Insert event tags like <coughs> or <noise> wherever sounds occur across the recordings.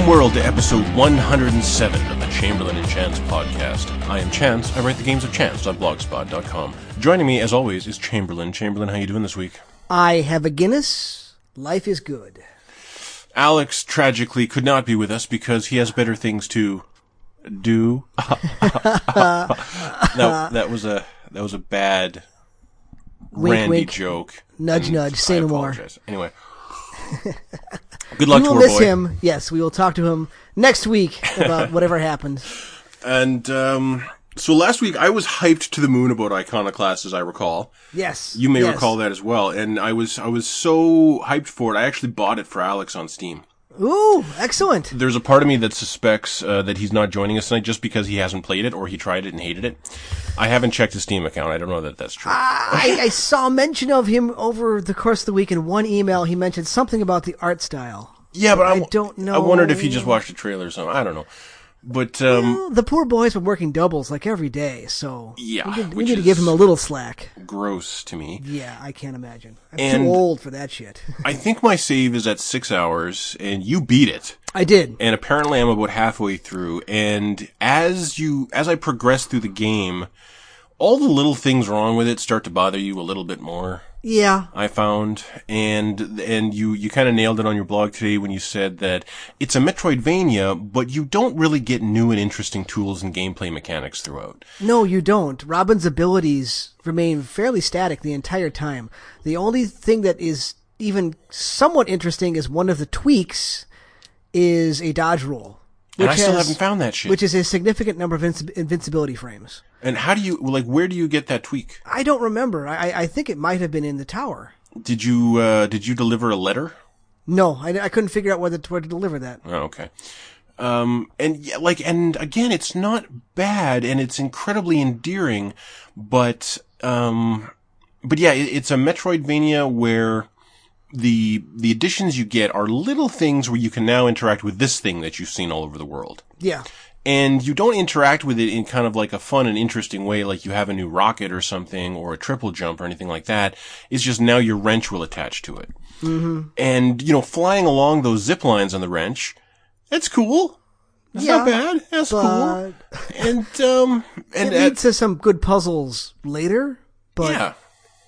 Welcome, world, to episode 107 of the Chamberlain and Chance podcast. I am Chance. I write the games of chance on blogspot.com. Joining me, as always, is Chamberlain. Chamberlain, how you doing this week? I have a Guinness. Life is good. Alex tragically could not be with us because he has better things to do. <laughs> that, that was a that was a bad Wink, Randy wink. joke. Nudge, nudge. Say no more. Anyway, <laughs> good luck we will miss boy. him. Yes, we will talk to him next week about <laughs> whatever happened. And um, so last week I was hyped to the moon about Iconoclast, as I recall. Yes. You may yes. recall that as well. And I was I was so hyped for it. I actually bought it for Alex on Steam. Ooh, excellent. There's a part of me that suspects uh, that he's not joining us tonight just because he hasn't played it or he tried it and hated it. I haven't checked his Steam account. I don't know that that's true. I, I saw mention of him over the course of the week in one email. He mentioned something about the art style. yeah, but I, I don't know. I wondered if he just watched the trailer or something. I don't know. But um, Well, the poor boy's been working doubles like every day, so Yeah, we, need- we need to give him a little slack. gross to me. Yeah, I can't imagine. I'm And- too old for that shit. I think my save is at six hours, and you beat it. I did. and apparently I'm about halfway through. And as you, as I progress through the game, all the little things wrong with it start to bother you a little bit more. Yeah, I found, and and you you kind of nailed it on your blog today when you said that it's a Metroidvania, but you don't really get new and interesting tools and gameplay mechanics throughout. No, you don't. Robin's abilities remain fairly static the entire time. The only thing that is even somewhat interesting is one of the tweaks is a dodge roll. And I which still has- haven't found that shit. Which is a significant number of inci- invincibility frames. and how do you like? Where do you get that tweak? I don't remember. I, I- I think it might have been in the tower. Did you uh, did you deliver a letter? No, I, I couldn't figure out whether to, where to deliver that. Oh, okay. Um, and yeah, like, and again, it's not bad and it's incredibly endearing, but, um, but yeah, it, it's a Metroidvania where the, the additions you get are little things where you can now interact with this thing that you've seen all over the world. Yeah. And you don't interact with it in kind of like a fun and interesting way, like you have a new rocket or something, or a triple jump or anything like that. It's just now your wrench will attach to it. Mm-hmm. And, you know, flying along those zip lines on the wrench, that's cool. That's not bad. That's cool. And, um, and, It uh, leads to some good puzzles later, but yeah.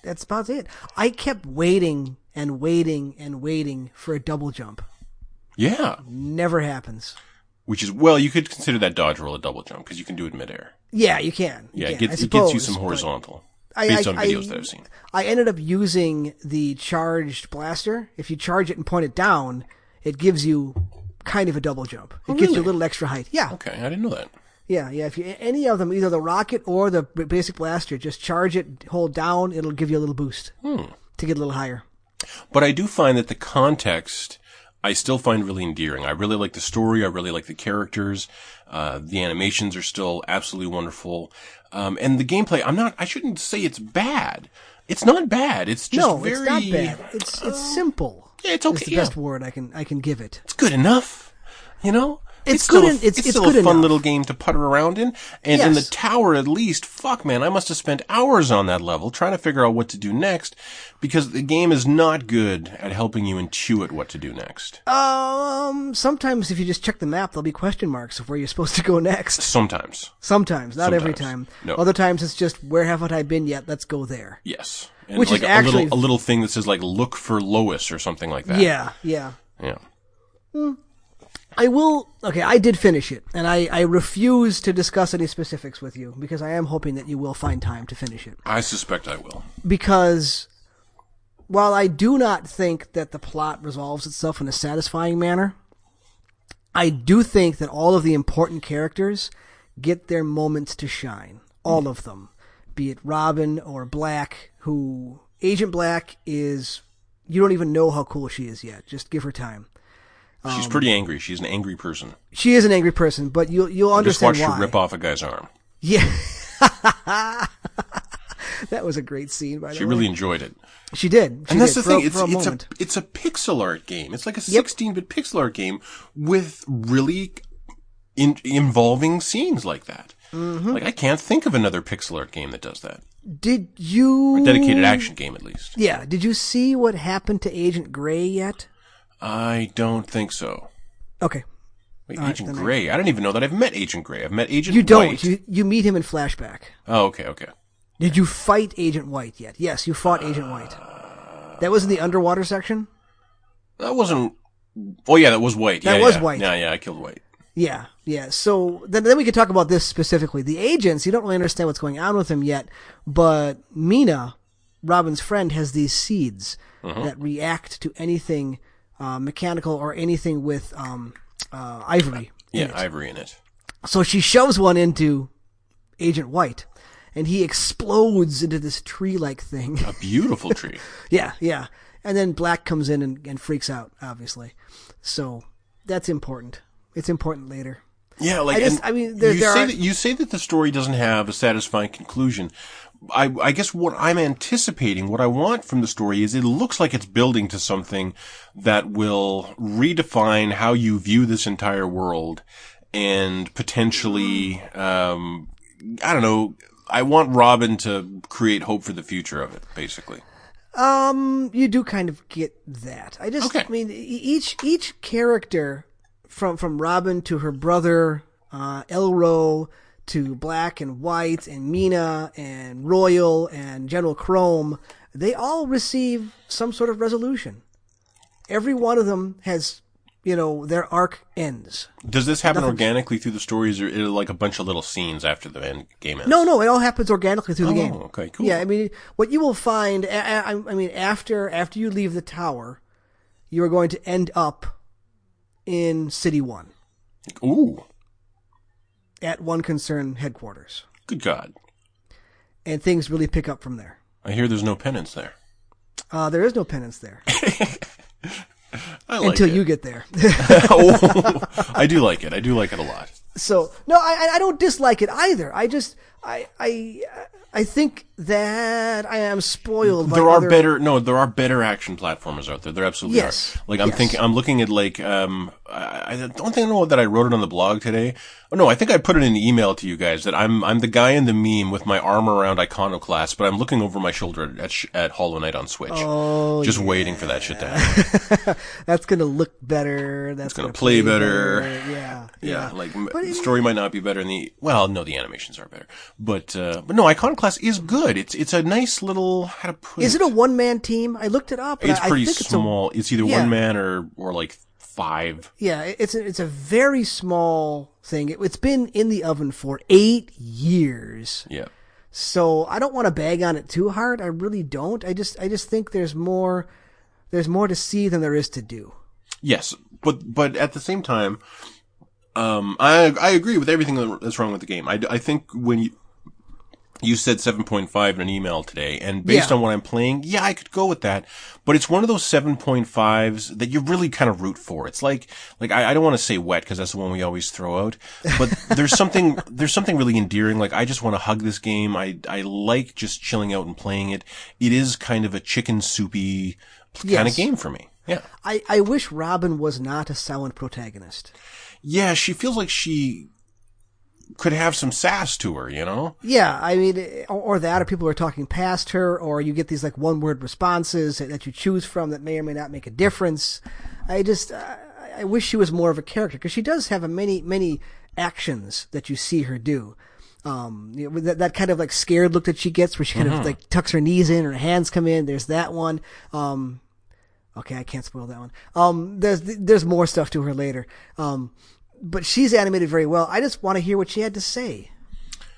that's about it. I kept waiting and waiting and waiting for a double jump. Yeah. Never happens. Which is, well, you could consider that dodge roll a double jump because you can do it midair. Yeah, you can. You Yeah, can, it gets, I it gets you some horizontal. I- based I- on videos I- that I've seen. I ended up using the charged blaster. If you charge it and point it down, it gives you kind of a double jump. It gives you really? a little extra height. Yeah, Okay, I didn't know that. yeah, yeah. If you any of them, either the rocket or the basic blaster, just charge it, hold down, it'll give you a little boost Hmm. to get a little higher. But I do find that the context I still find really endearing. I really like the story. I really like the characters. Uh, the animations are still absolutely wonderful. Um, and the gameplay, I'm not, I shouldn't say it's bad. It's not bad. It's just no, very, it's not bad. It's it's simple. Yeah, it's okay. It's the yeah. best word I can I can give it. It's good enough. You know? It's still good a- it's- it's, it's still good a fun enough. little game to putter around in. And in the tower, at least, fuck man, I must have spent hours on that level trying to figure out what to do next because the game is not good at helping you intuit what to do next. Um, sometimes if you just check the map, there'll be question marks of where you're supposed to go next. Sometimes. Sometimes, not every time. No. Other times it's just where haven't I been yet? Let's go there. Yes. And Which like is a actually- little, a little thing that says like look for Lois or something like that. Yeah, yeah. Yeah. I will. Okay, I did finish it, and I I refuse to discuss any specifics with you because I am hoping that you will find time to finish it. I suspect I will. Because while I do not think that the plot resolves itself in a satisfying manner, I do think that all of the important characters get their moments to shine. All of them. Be it Robin or Black, who Agent Black is you don't even know how cool she is yet. Just give her time. She's pretty angry. She's an angry person. She is an angry person, but you'll you'll understand. Just watch why. her rip off a guy's arm. Yeah. <laughs> that was a great scene, by the way. She way. really enjoyed it. she did. She And that's did, the thing. a- It's a it's a it's a pixel art game. It's like a 16-bit pixel art game with really in, involving scenes like that. Mm-hmm. Like I can't think of another pixel art game that does that. Did you Dedicated action game, at least. Yeah. Did you see what happened to Agent Gray yet? I don't think so. Okay. Wait, All right, Agent then I- Gray. I, don't even know that I've met Agent Gray. I've met Agent You don't. White. You you meet him in flashback. Oh, okay, okay. Did you fight Agent White yet? Yes, you fought Agent White. That was in the underwater section. That wasn't. Oh yeah, that was White. That yeah, was yeah. White. Yeah, yeah, I killed White. Yeah, yeah. So then, then we could talk about this specifically. The agents, you don't really understand what's going on with them yet, but Mina, Robin's friend, has these seeds Mm-hmm. that react to anything uh, mechanical or anything with um, uh, ivory. in Yeah, it. Ivory in it. So she shoves one into Agent White, and he explodes into this tree-like thing. A beautiful <laughs> tree. yeah, yeah. And then Black comes in and, and freaks out, obviously. So that's important. It's important later. Yeah, like I just- I mean, there- you there say are- that you say that the story doesn't have a satisfying conclusion. I, I guess what I'm anticipating, what I want from the story is it looks like it's building to something that will redefine how you view this entire world and potentially, um, I don't know. I want Robin to create hope for the future of it, basically. Um, you do kind of get that. I just, Okay. I mean, each each character, from from Robin to her brother, uh, Elro, to Black and White and Mina and Royal and General Chrome, they all receive some sort of resolution. Every one of them has, you know, their arc ends. Does this happen organically through the stories, or is it like a bunch of little scenes after the end game ends? No, no, it all happens organically through the Oh, game. okay, cool. Yeah, I mean, what you will find, I, I, I mean, after after you leave the tower, you are going to end up in City One Ooh, at One Concern headquarters, good God. and things really pick up from there. I hear there's no penance there. Uh, there is no penance there <laughs> I like until it. you get there. oh, <laughs> <laughs> I do like it. I do like it a lot. so no, I, I don't dislike it either. I just I I I think that I am spoiled. by There are other- better. No, there are better action platformers out there. There absolutely Yes. are. Like I'm Yes. thinking, I'm looking at like um. I, I don't think I know that I wrote it on the blog today. Oh no, I think I put it in the email to you guys that I'm I'm the guy in the meme with my arm around Iconoclast, but I'm looking over my shoulder at sh- at Hollow Knight on Switch. Oh, just waiting for that shit to <laughs> happen. That's gonna look better. That's gonna gonna play better. Yeah, Yeah, like But it- story might not be better in the well, no, the animations are better, but uh, but no, Iconoclast is good. It's it's a nice little how to put. Is it a one man team? I looked it up. It's I, pretty I small. It's, either Yeah. one man or or like five. Yeah, it's a, it's a very small thing. It, it's been in the oven for eight years, Yeah. so I don't want to bag on it too hard. I really don't. I just I just think there's more there's more to see than there is to do. Yes, but but at the same time, um, I I agree with everything that's wrong with the game. I, I think when you you said 7.5 in an email today, and based Yeah. on what I'm playing, yeah, I could go with that. But it's one of those 7.5s that you really kind of root for. It's like, like, I, I don't want to say wet because that's the one we always throw out, but <laughs> there's something, there's something really endearing. Like, I just want to hug this game. I, I like just chilling out and playing it. It is kind of a chicken soupy kind of game for me. Yeah. I, I wish Robin was not a silent protagonist. Yeah, she feels like she could have some sass to her, you know? Yeah, I mean, or, that, or people are talking past her, or you get these like one word responses that- you choose from that may or may not make a difference. I just, I, I wish she was more of a character because she does have a many, many actions that you see her do. Um, you know, that, that kind of like scared look that she gets where she kind of like tucks her knees in, her hands come in. There's that one. Um, okay, I can't spoil that one. Um, there's, there's more stuff to her later. Um, but she's animated very well. I just want to hear what she had to say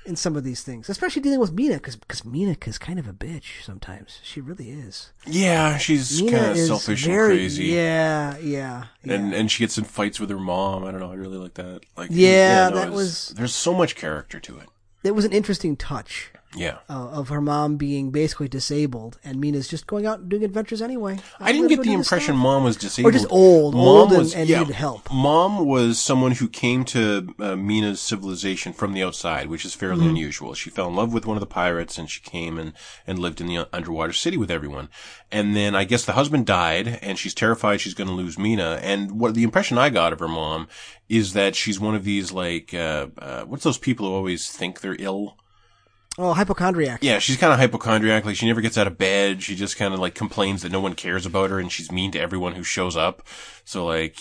in some of these things, especially dealing with Mina, because Mina is kind of a bitch sometimes. She really is. Yeah, she's kind of selfish very, and crazy. Yeah, yeah, yeah. And and she gets in fights with her mom. I don't know. I really like that. Like Yeah, no, that it's- was- There's so much character to it. it was an interesting touch Yeah. uh, of her mom being basically disabled, and Mina's just going out and doing adventures anyway. I didn't get the impression mom was disabled. Or just old, Mom old was, and yeah, needed help. Mom was someone who came to uh, Mina's civilization from the outside, which is fairly Mm-hmm. unusual. She fell in love with one of the pirates, and she came and and lived in the underwater city with everyone. And then I guess the husband died, and she's terrified she's going to lose Mina. And what the impression I got of her mom is that she's one of these like uh, uh, what's those people who always think they're ill. Oh, hypochondriac. Yeah, she's kind of hypochondriac. Like she never gets out of bed. She just kind of like complains that no one cares about her, and she's mean to everyone who shows up. So like,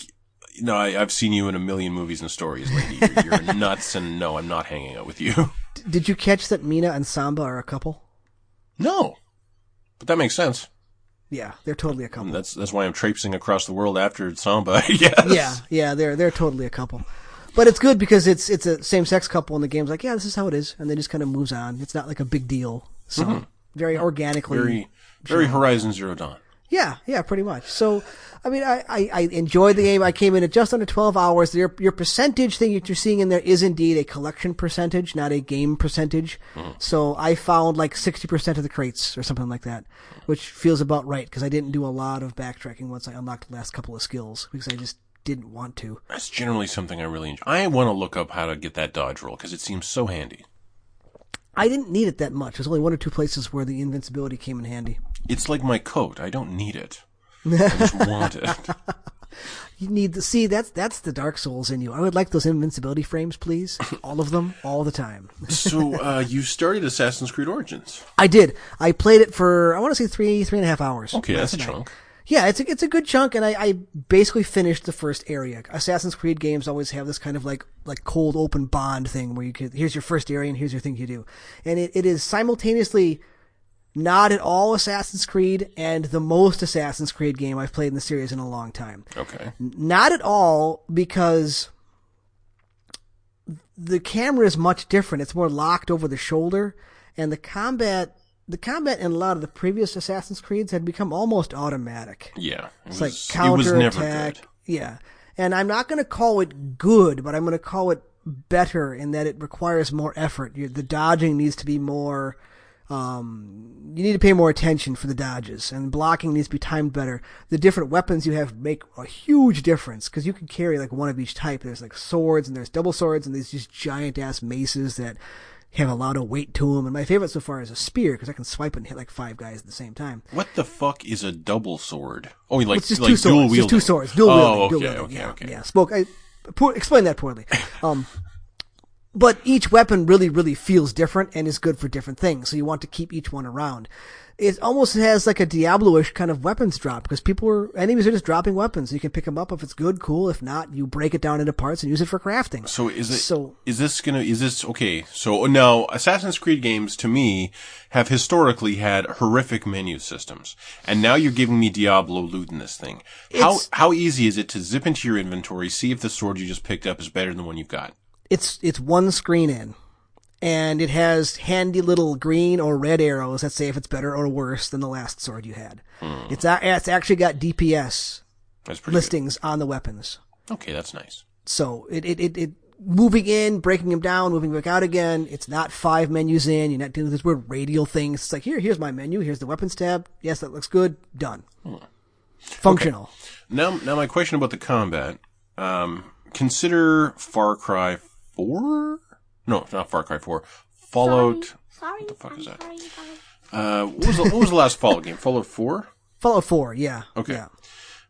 no, I, I've seen you in a million movies and stories, lady. You're, you're <laughs> nuts, and no, I'm not hanging out with you. Did you catch that Mina and Samba are a couple? No, but that makes sense. Yeah, they're totally a couple. That's that's why I'm traipsing across the world after Samba. <laughs> yes. Yeah, yeah, they're they're totally a couple. But it's good because it's it's a same sex couple, and the game's like, yeah, this is how it is, and then just kind of moves on. It's not like a big deal. So very organically. Mm-hmm. Very, very Horizon Zero Dawn. Yeah, yeah, pretty much. So, I mean, I, I, I enjoyed the game. I came in at just under 12 hours. Your, your percentage thing that you're seeing in there is indeed a collection percentage, not a game percentage. So I found like 60% of the crates or something like that, which feels about right because I didn't do a lot of backtracking once I unlocked the last couple of skills because I just didn't want to. That's generally something I really enjoy. I want to look up how to get that dodge roll because it seems so handy. I didn't need it that much. There's only one or two places where the invincibility came in handy. It's like my coat. I don't need it. <laughs> I just want it. <laughs> You need to see that's that's the Dark Souls in you. I would like those invincibility frames, please. <coughs> All of them, all the time. So <laughs> uh, you started Assassin's Creed Origins. I did. I played it for I want to say three three and a half hours. Okay, that's a chunk. Yeah, it's a it's a good chunk, and I, I basically finished the first area. Assassin's Creed games always have this kind of like like cold open bond thing where you could here's your first area and here's your thing you do, and it, it is simultaneously not at all Assassin's Creed and the most Assassin's Creed game I've played in the series in a long time. Okay. Not at all because the camera is much different. It's more locked over the shoulder, and the combat the combat in a lot of the previous Assassin's Creeds had become almost automatic. Yeah. It It's was, like it was never counterattack. good. Yeah. And I'm not going to call it good, but I'm going to call it better in that it requires more effort. You- The dodging needs to be more, um, you need to pay more attention for the dodges and blocking needs to be timed better. The different weapons you have make a huge difference because you can carry like one of each type. There's like swords and there's double swords and there's just giant ass maces that have a lot of weight to them. And my favorite so far is a spear because I can swipe and hit like five guys at the same time. What the fuck is a double sword? Oh, like It's just like two dual swords. Just two swords. Dual oh, wielding. okay, dual wielding. okay, yeah, okay. yeah. Spoke. I poor, explained that poorly. Um, but each weapon really, really feels different and is good for different things. So you want to keep each one around. It almost has like a Diablo-ish kind of weapons drop because people are enemies are just dropping weapons. You can pick them up if it's good, cool. If not, you break it down into parts and use it for crafting. So is it? So- is this gonna? Is this okay? So now Assassin's Creed games to me have historically had horrific menu systems, and now you're giving me Diablo loot in this thing. How how easy is it to zip into your inventory, see if the sword you just picked up is better than the one you've got? It's it's one screen in, and it has handy little green or red arrows that say if it's better or worse than the last sword you had. It's it's actually got DPS listings on the weapons. Okay, that's nice. so it it it. it Moving in, breaking them down, moving back out again. It's not five menus in. You're not doing this weird radial things. It's like here, here's my menu. Here's the weapons tab. Yes, that looks good. Done. Functional. Now, now my question about the combat. Um, consider Far Cry Four. No, not Far Cry Four. Fallout. Sorry. What the fuck I'm is that? sorry, sorry. Uh, what was the, what was the last Fallout game? Fallout Four. Fallout Four. Yeah. Okay. Yeah.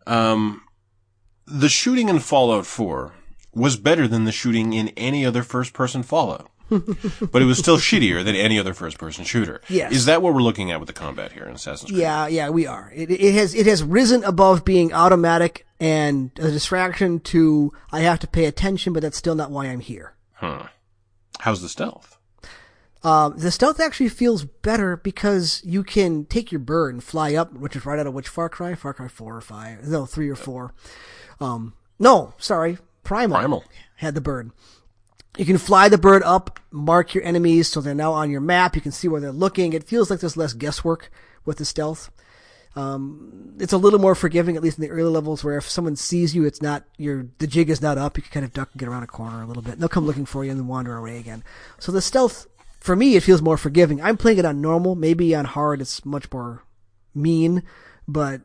Um, the shooting in Fallout 4 was better than the shooting in any other first person Fallout. <laughs> but it was still shittier than any other first person shooter. Yes. Is that what we're looking at with the combat here in Assassin's Creed? Yeah, yeah, we are. It, it has it has risen above being automatic and a distraction to I have to pay attention, but that's still not why I'm here. Huh. How's the stealth? Um, the stealth actually feels better because you can take your bird and fly up, which is right out of which Far Cry? Far Cry four or five? No, three or four. Um, no, sorry, Primal. Primal. had the bird. You can fly the bird up, mark your enemies so they're now on your map. You can see where they're looking. It feels like there's less guesswork with the stealth. Um, it's a little more forgiving, at least in the early levels, where if someone sees you, it's not your the jig is not up. You can kind of duck and get around a corner a little bit. And they'll come looking for you and then wander away again. So the stealth, for me, it feels more forgiving. I'm playing it on normal. Maybe on hard, it's much more mean. But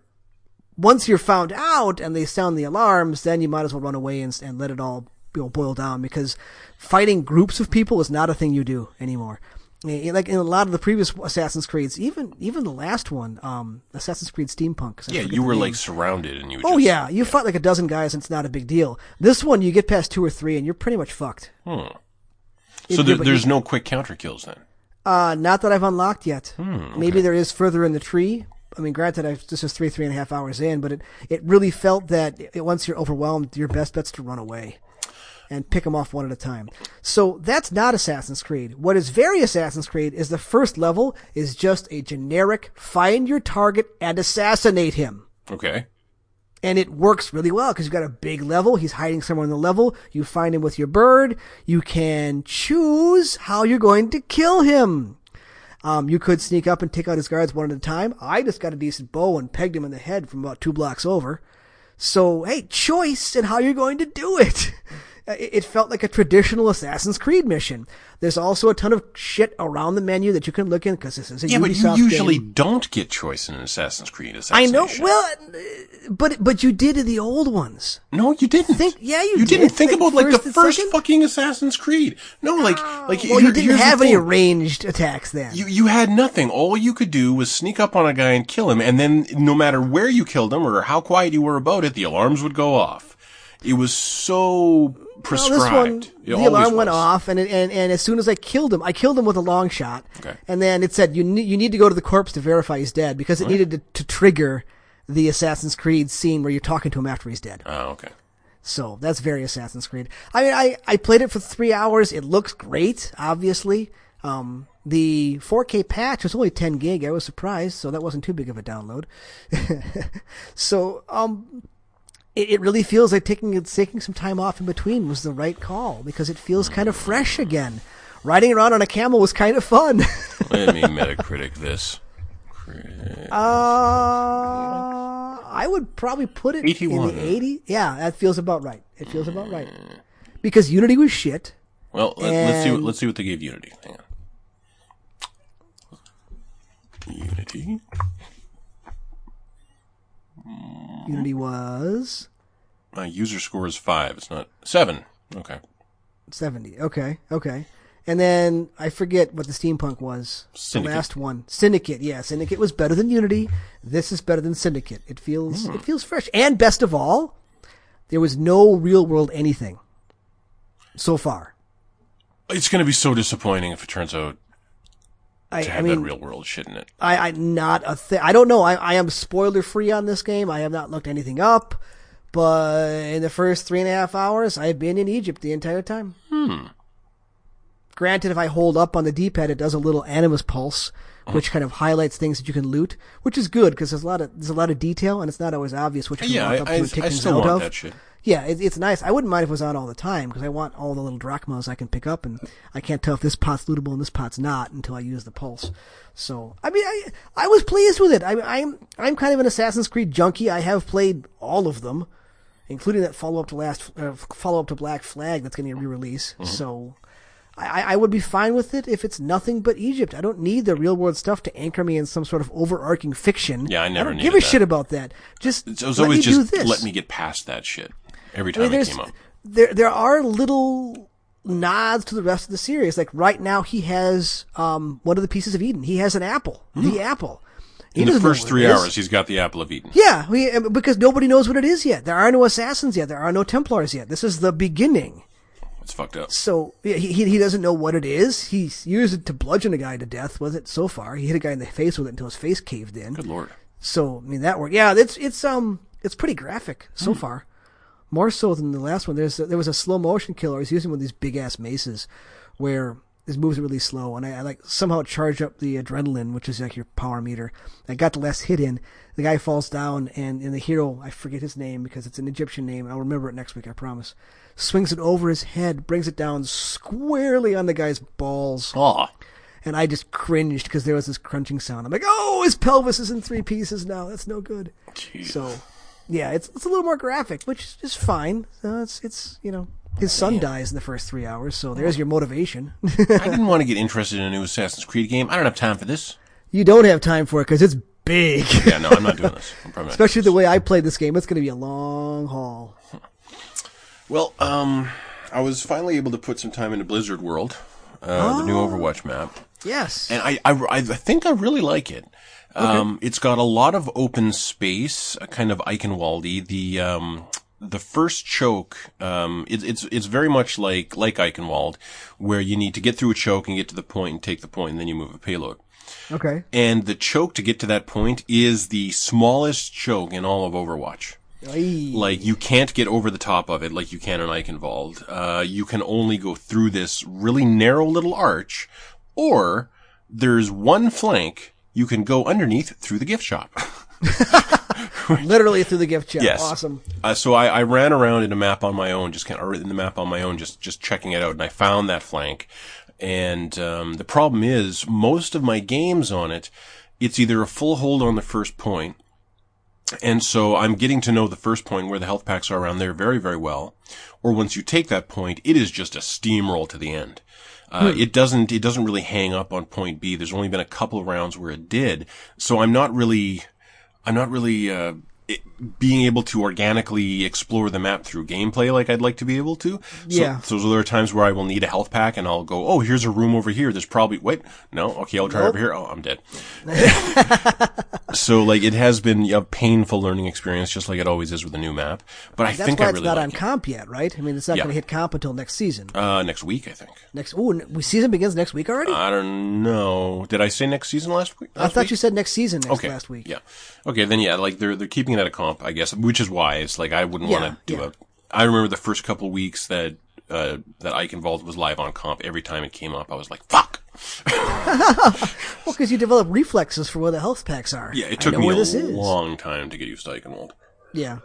once you're found out and they sound the alarms, then you might as well run away and, and let it all you know, boil down because fighting groups of people is not a thing you do anymore. Like in a lot of the previous Assassin's Creeds, even even the last one, um, Assassin's Creed Steampunk. Yeah, you were name. like surrounded and you would Oh just, yeah, you fought like a dozen guys and it's not a big deal. This one, you get past two or three and you're pretty much fucked. Hmm. It- So there, there's you- no quick counter kills then? uh, not that I've unlocked yet. Hmm, Maybe there is further in the tree, I mean, granted, I've, this is three, three and a half hours in, but it, it really felt that it, once you're overwhelmed, your best bet's to run away and pick them off one at a time. So that's not Assassin's Creed. What is very Assassin's Creed is the first level is just a generic find your target and assassinate him. Okay. And it works really well because you've got a big level. He's hiding somewhere in the level. You find him with your bird. You can choose how you're going to kill him. Um, you could sneak up and take out his guards one at a time. I just got a decent bow and pegged him in the head from about two blocks over. So, hey, choice in how you're going to do it. <laughs> Uh, it felt like a traditional Assassin's Creed mission. There's also a ton of shit around the menu that you can look in because this is a yeah, Ubisoft but you usually game. don't get choice in an Assassin's Creed. I know. Well, uh, but but you did in the old ones. No, you didn't. Think- yeah, you You did. didn't think Think about like the first second? fucking Assassin's Creed. No, like oh. like Well, you didn't have any ranged attacks then. You you had nothing. All you could do was sneak up on a guy and kill him, and then no matter where you killed him or how quiet you were about it, the alarms would go off. It was so Well, prescribed. this one, It the alarm went was. off, and, it, and and as soon as I killed him, I killed him with a long shot. Okay. And then it said you need you need to go to the corpse to verify he's dead because it needed to, to trigger the Assassin's Creed scene where you're talking to him after he's dead. Oh, okay. So that's very Assassin's Creed. I mean, I, I played it for three hours. It looks great, obviously. Um, the 4K patch was only 10 gig. I was surprised, so that wasn't too big of a download. <laughs> so, um, it, it really feels like taking taking some time off in between was the right call because it feels kind of fresh again. Riding around on a camel was kind of fun. Let me <laughs> Metacritic this. uh, I would probably put it 81. in the 80. Yeah, that feels about right. It feels about right. Because Unity was shit. Well, let, let's see. What, let's see what they gave Unity. Hang on. Unity. Unity was My user score is five. It's not seven. Okay. 70. Okay, okay. And then I forget what the steampunk was. Syndicate. The last one. Syndicate, yeah. Syndicate was better than Unity. This is better than Syndicate. It feels Hmm. it feels fresh. And best of all, there was no real world anything so far. It's going to be so disappointing if it turns out I, to I mean, that real world shouldn't it. I, I not a thing. I don't know. I, I am spoiler free on this game. I have not looked anything up, but in the first three and a half hours, I've been in Egypt the entire time. Hmm. Granted, if I hold up on the D-pad, it does a little animus pulse, which kind of highlights things that you can loot, which is good because there's a lot of there's a lot of detail and it's not always obvious what you can Yeah, walk I, up to I, and take I things still out of. Yeah, it, it's nice. I wouldn't mind if it was on all the time because I want all the little drachmas I can pick up, and I can't tell if this pot's lootable and this pot's not until I use the pulse. So, I mean, I I was pleased with it. I, I'm I'm kind of an Assassin's Creed junkie. I have played all of them, including that follow up to last uh, follow up to Black Flag that's getting a re-release. Mm-hmm. So. I, I would be fine with it if it's nothing but Egypt. I don't need the real world stuff to anchor me in some sort of overarching fiction. Yeah, I never don't give a that. shit about that. Just It was let always just this. let me get past that shit every I time mean, it came up. there there are little nods to the rest of the series. Like right now, he has um one of the pieces of Eden. He has an apple, the apple. He. In the first three hours, he's got the apple of Eden. Yeah, we, because nobody knows what it is yet. There are no assassins yet. There are no Templars yet. This is the beginning. It's fucked up. So yeah, he he doesn't know what it is. He's used it to bludgeon a guy to death with it so far. He hit a guy in the face with it until his face caved in. Good lord. So I mean that worked. Yeah, it's it's um it's pretty graphic so far, more so than the last one. There's there was a slow motion killer. Was using one of these big ass maces, where his moves are really slow, and I, I like somehow charge up the adrenaline, which is like your power meter. I got the last hit in. The guy falls down, and and the hero I forget his name because it's an Egyptian name. I'll remember it next week. I promise. Swings it over his head, brings it down squarely on the guy's balls Aw. and I just cringed because there was this crunching sound. I'm like, oh, his pelvis is in three pieces now. That's no good. Jeez. So, yeah, it's it's a little more graphic, which is fine. So it's it's you know his son dies in the first three hours, so there's your motivation. <laughs> I didn't want to get interested in a new Assassin's Creed game. I don't have time for this. you don't have time for it because it's big. <laughs> Yeah, no, I'm not doing this. <laughs> I'm probably not Especially the way I played this game, it's going to be a long haul. Well, um, I was finally able to put some time into Blizzard World, uh, the new Oh. Overwatch map, Yes. and I, I, I think I really like it. Um, it's got a lot of open space, uh, kind of Eichenwaldy. The, um, the first choke, um, it, it's, it's very much like, like Eichenwald, where you need to get through a choke and get to the point and take the point and then you move a payload. Okay. And the choke to get to that point is the smallest choke in all of Overwatch. Aye. Like you can't get over the top of it like you can in Eichenwald. Uh, you can only go through this really narrow little arch, or there's one flank you can go underneath through the gift shop. <laughs> Literally through the gift shop. Yes. Awesome. Uh, so I, I ran around in a map on my own, just kind of, or in the map on my own, just just checking it out, and I found that flank. And um, the problem is, most of my games on it, it's either a full hold on the first point, and so I'm getting to know the first point where the health packs are around there very, very well. Or once you take that point, it is just a steamroll to the end. Uh, it doesn't, it doesn't really hang up on point B. There's only been a couple rounds where it did. So I'm not really, I'm not really, uh, it, being able to organically explore the map through gameplay like I'd like to be able to. So, Yeah. So there are times where I will need a health pack and I'll go, oh, here's a room over here. There's probably, wait, no, okay, I'll try Nope. over here. Oh, I'm dead. <laughs> so like it has been a painful learning experience, just like it always is with a new map. But I That's think why I it's really not like on it. comp yet, right? I mean, it's not Yeah. going to hit comp until next season. Uh, next week, I think. Next, we season begins next week already. I don't know. Did I say next season last week? I thought you said next season next okay. last week. Yeah. Okay, then yeah, like they're they're keeping it at a comp, I guess, which is why it's like I wouldn't Yeah, want to do yeah. a. I remember the first couple of weeks that uh that Eichenwald was live on comp. Every time it came up, I was like, "Fuck." <laughs> Well, because you develop reflexes for where the health packs are. Yeah, it took me a this is. long time to get used to Ike Eichenwald. Yeah.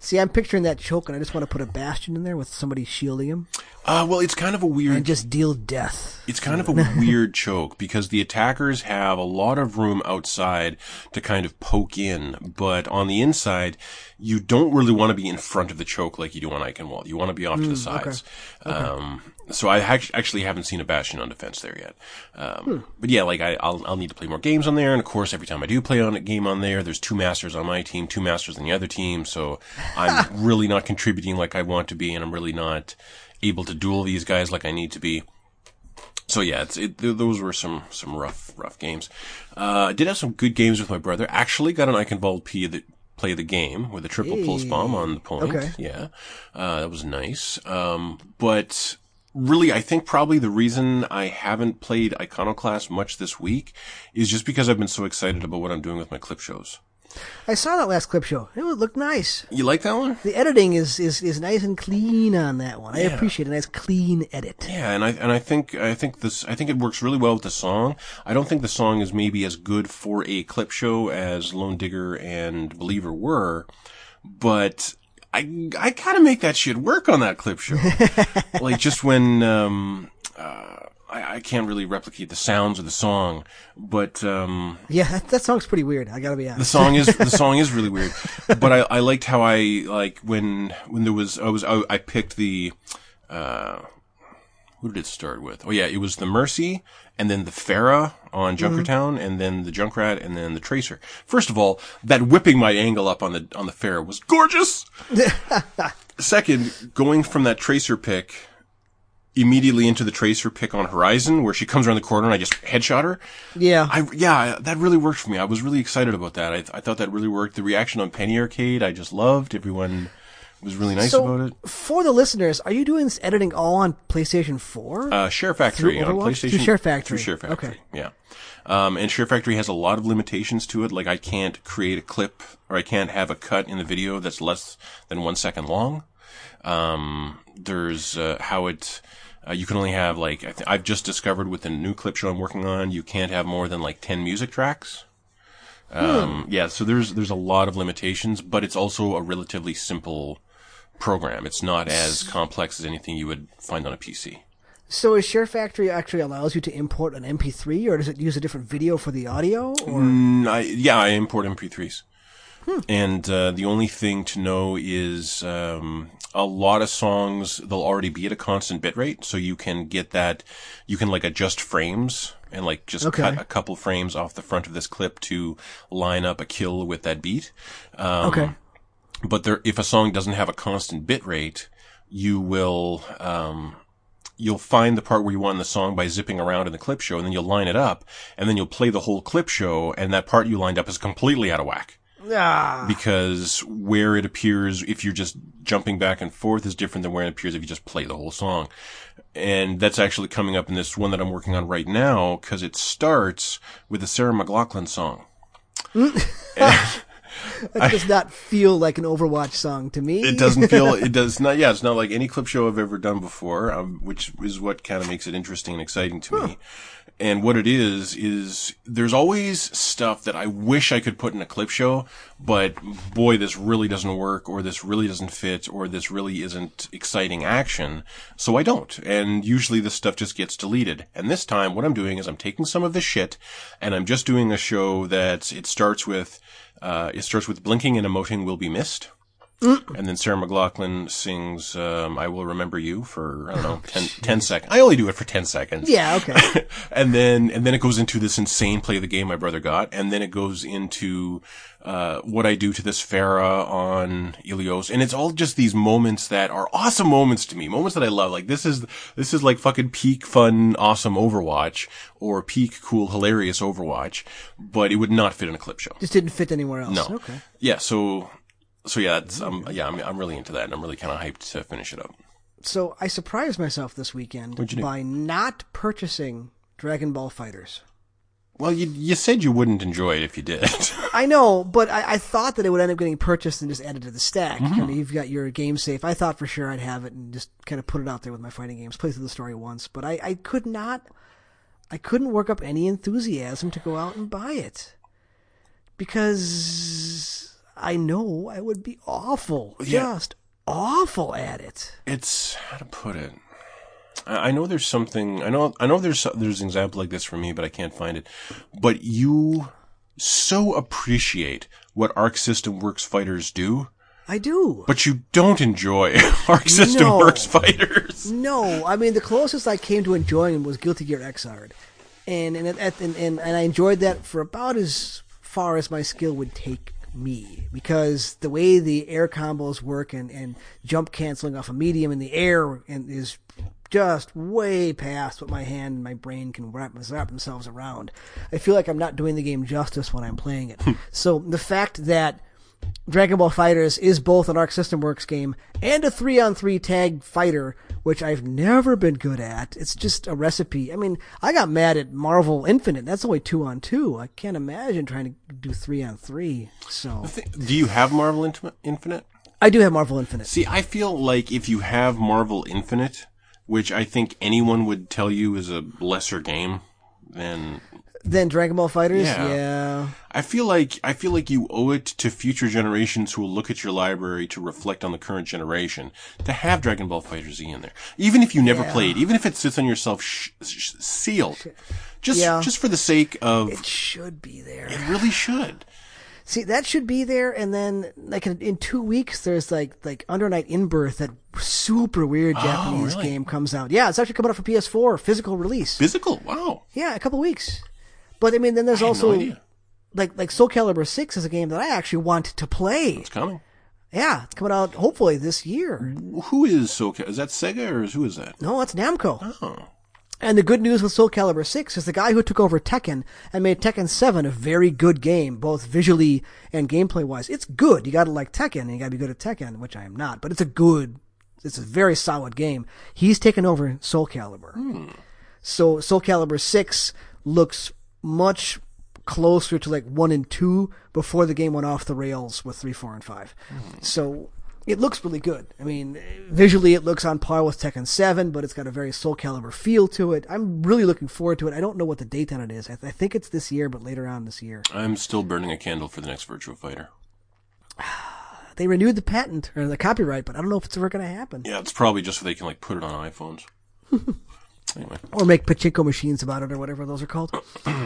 See, I'm picturing that choke, and I just want to put a bastion in there with somebody shielding him Uh, well, it's kind of a weird and just deal death. It's kind of a weird choke because the attackers have a lot of room outside to kind of poke in, but on the inside, you don't really want to be in front of the choke like you do on Eichenwald. You want to be off to the sides. Um, so I act- actually haven't seen a Bastion on defense there yet. Um, but yeah, like I, I'll, I'll need to play more games on there. And of course, every time I do play on a game on there, there's two masters on my team, two masters on the other team. So I'm <laughs> really not contributing like I want to be, and I'm really not able to duel these guys like I need to be. So yeah, it's, it, th- those were some some rough rough games. Uh, I did have some good games with my brother. Actually, got an Eichenwald P that play the game with a triple pulse bomb on the point. Okay. Yeah, uh, that was nice. Um, but really, I think probably the reason I haven't played Iconoclast much this week is just because I've been so excited about what I'm doing with my clip shows. I saw that last clip show. It looked nice. You like that one? The editing is, is, is nice and clean on that one. I Yeah. appreciate a nice clean edit. Yeah, and I and I think I think this I think it works really well with the song. I don't think the song is maybe as good for a clip show as Lone Digger and Believer were, but I I kind of make that shit work on that clip show. <laughs> like just when um uh, I, I can't really replicate the sounds of the song, but um Yeah, that, that song's pretty weird. I gotta be honest. the song is the <laughs> song is really weird, but I, I liked how I like when when there was I was I, I picked the uh who did it start with? Oh yeah, it was the Mercy and then the Pharah on Junkertown and then the Junkrat and then the Tracer. First of all, that whipping my angle up on the on the Pharah was gorgeous. <laughs> Second, going from that Tracer pick immediately into the Tracer pick on Horizon where she comes around the corner and I just headshot her. Yeah. I yeah, that really worked for me. I was really excited about that. I I thought that really worked. The reaction on Penny Arcade, I just loved. Everyone was really nice so, about it. for the listeners, are you doing this editing all on PlayStation 4? Uh, Share Factory on PlayStation Through Share Factory. Through Share Factory, Okay. yeah. Um, and Share Factory has a lot of limitations to it. Like I can't create a clip or I can't have a cut in the video that's less than one second long. Um, there's uh, how it. Uh, you can only have like I th- I've just discovered with the new clip show I'm working on, you can't have more than like ten music tracks. Um, Hmm. Yeah, so there's there's a lot of limitations, but it's also a relatively simple program. It's not as complex as anything you would find on a PC. so is Share Factory actually allows you to import an MP3, or does it use a different video for the audio? Or Mm, I, yeah, I import MP3s. And uh, the only thing to know is um, a lot of songs they'll already be at a constant bitrate, so you can get that. You can like adjust frames and like just Okay. cut a couple frames off the front of this clip to line up a kill with that beat. Um, okay, but there, if a song doesn't have a constant bit rate, you will, um, you'll find the part where you want in the song by zipping around in the clip show, and then you'll line it up, and then you'll play the whole clip show, and that part you lined up is completely out of whack. Ah, because where it appears if you're just jumping back and forth is different than where it appears if you just play the whole song. And that's actually coming up in this one that I'm working on right now because it starts with the Sarah McLachlan song. <laughs> that does not feel like an Overwatch song to me. It doesn't feel, it does not, yeah, it's not like any clip show I've ever done before, um, which is what kind of makes it interesting and exciting to me. And what it is, is there's always stuff that I wish I could put in a clip show, but boy, this really doesn't work, or this really doesn't fit, or this really isn't exciting action. So I don't. And usually this stuff just gets deleted. And this time, what I'm doing is I'm taking some of the shit, and I'm just doing a show that it starts with, Uh, it starts with blinking and emoting will be missed. And then Sarah McLachlan sings, um, I Will Remember You for, I don't know, 10, 10 seconds. I only do it for 10 seconds. Yeah, okay. <laughs> and then, and then it goes into this insane play of the game my brother got. And then it goes into, uh, what I do to this Pharah on Ilios. And it's all just these moments that are awesome moments to me. Moments that I love. Like this is, this is like fucking peak fun, awesome Overwatch or peak cool, hilarious Overwatch. But it would not fit in a clip show. Just didn't fit anywhere else. No. Okay. Yeah. So, so yeah, um, yeah, I'm, I'm really into that and I'm really kind of hyped to finish it up. So I surprised myself this weekend by not purchasing Dragon Ball FighterZ. Well, you, you said you wouldn't enjoy it if you did. <laughs> I know, but I, I thought that it would end up getting purchased and just added to the stack. Mm-hmm. I mean, you've got your game safe. I thought for sure I'd have it and just kind of put it out there with my fighting games, play through the story once. But I, I could not, I couldn't work up any enthusiasm to go out and buy it because I know I would be awful, Yeah. just awful at it. it's how to put it. I I know there's something. I know. I know there's there's an example like this for me, but I can't find it. But you so appreciate what Arc System Works fighters do, I do. but you don't enjoy <laughs> Arc System No. Works fighters. No, I mean the closest I came to enjoying was Guilty Gear Xrd, and and, and and and I enjoyed that for about as far as my skill would take me because the way the air combos work and and jump canceling off a medium in the air and is just way past what my hand and my brain can wrap, wrap themselves around. I feel like I'm not doing the game justice when I'm playing it. Hmm. so the fact that Dragon Ball FighterZ is both an Arc System Works game and a three on three tag fighter, which I've never been good at. It's just a recipe. I mean, I got mad at Marvel Infinite. That's only two on two. I can't imagine trying to do three on three. So Do you have Marvel Infinite? I do have Marvel Infinite. See, I feel like if you have Marvel Infinite, which I think anyone would tell you is a lesser game than Then Dragon Ball FighterZ, Yeah. yeah. I feel like I feel like you owe it to future generations who will look at your library to reflect on the current generation to have Dragon Ball Fighter Z in there, even if you never Yeah. played, even if it sits on your shelf sh- sh- sealed, just Yeah. just for the sake of It should be there. it really should. See, that should be there, and then like in, two weeks, there's like like Under Night in Birth, that super weird oh, Japanese Oh, really? game comes out. Yeah, it's actually coming out for PS4, physical release. Physical, wow. Yeah, a couple weeks. But I mean, then there's also no like like Soul Calibur Six is a game that I actually want to play. It's coming. Yeah, it's coming out hopefully this year. Who is Soka? Is that Sega or is, who is that? No, it's Namco. Oh, And the good news with Soul Calibur 6 is the guy who took over Tekken and made Tekken 7 a very good game, both visually and gameplay wise. It's good. You gotta like Tekken and you gotta be good at Tekken, which I am not, but it's a good, it's a very solid game. He's taken over Soul Calibur. Hmm. So Soul Calibur 6 looks much closer to like 1 and 2 before the game went off the rails with 3, 4, and 5. Hmm. So it looks really good. I mean, visually it looks on par with Tekken 7, but it's got a very Soul Calibur feel to it. I'm really looking forward to it. I don't know what the date on it is. I, th- I think it's this year, but later on this year. I'm still burning a candle for the next Virtual Fighter. <sighs> They renewed the patent or the copyright, but I don't know if it's ever going to happen. Yeah, it's probably just so they can like put it on iPhones. <laughs> anyway. Or make pachinko machines about it or whatever those are called. <clears throat>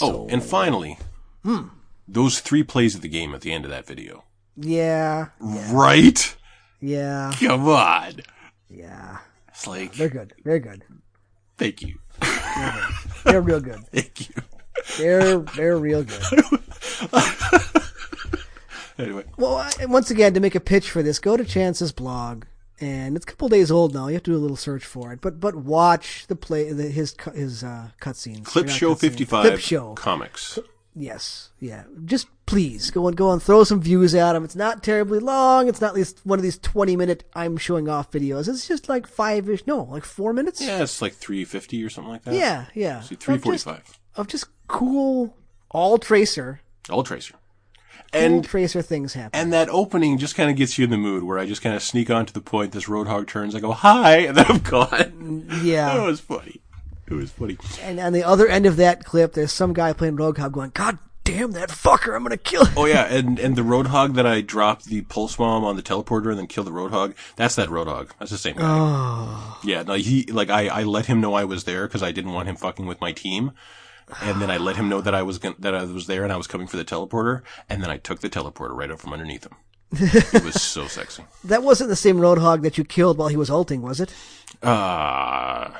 Oh, and finally, hmm. those three plays of the game at the end of that video. Yeah, Right? yeah, Come on. yeah. It's like, They're good. They're good. thank you. They're real good. <laughs> Thank you. They're they're real good. <laughs> Anyway, Well, once again, to make a pitch for this, go to Chance's blog, and it's a couple days old now. You have to do a little search for it, but but watch the play, the, his his uh, cutscenes. Clip Show 55 Clip show. comics. Yes, yeah. Just please go and go and throw some views at him. It's not terribly long. It's not least one of these twenty minute I'm showing off videos. It's just like five ish. No, like four minutes. Yeah, it's like three fifty or something like that. yeah, yeah. See, three just- forty-five. of just cool all tracer, All tracer. And tracer things happen. and that opening just kind of gets you in the mood where I just kind of sneak on to the point. This roadhog turns. I go hi, <laughs> and then I'm gone. yeah. It was funny. It was funny. And on the other end of that clip, there's some guy playing Roadhog going, God damn that fucker, I'm gonna kill him. Oh yeah, and and the roadhog that I dropped the pulse bomb on the teleporter and then killed the roadhog. That's that roadhog. That's the same guy. Oh. Yeah, no, he like I I let him know I was there because I didn't want him fucking with my team. And then I let him know that I was gon- that I was there and I was coming for the teleporter, and then I took the teleporter right out from underneath him. it was so <laughs> sexy. That wasn't the same Roadhog that you killed while he was ulting, was it? Uh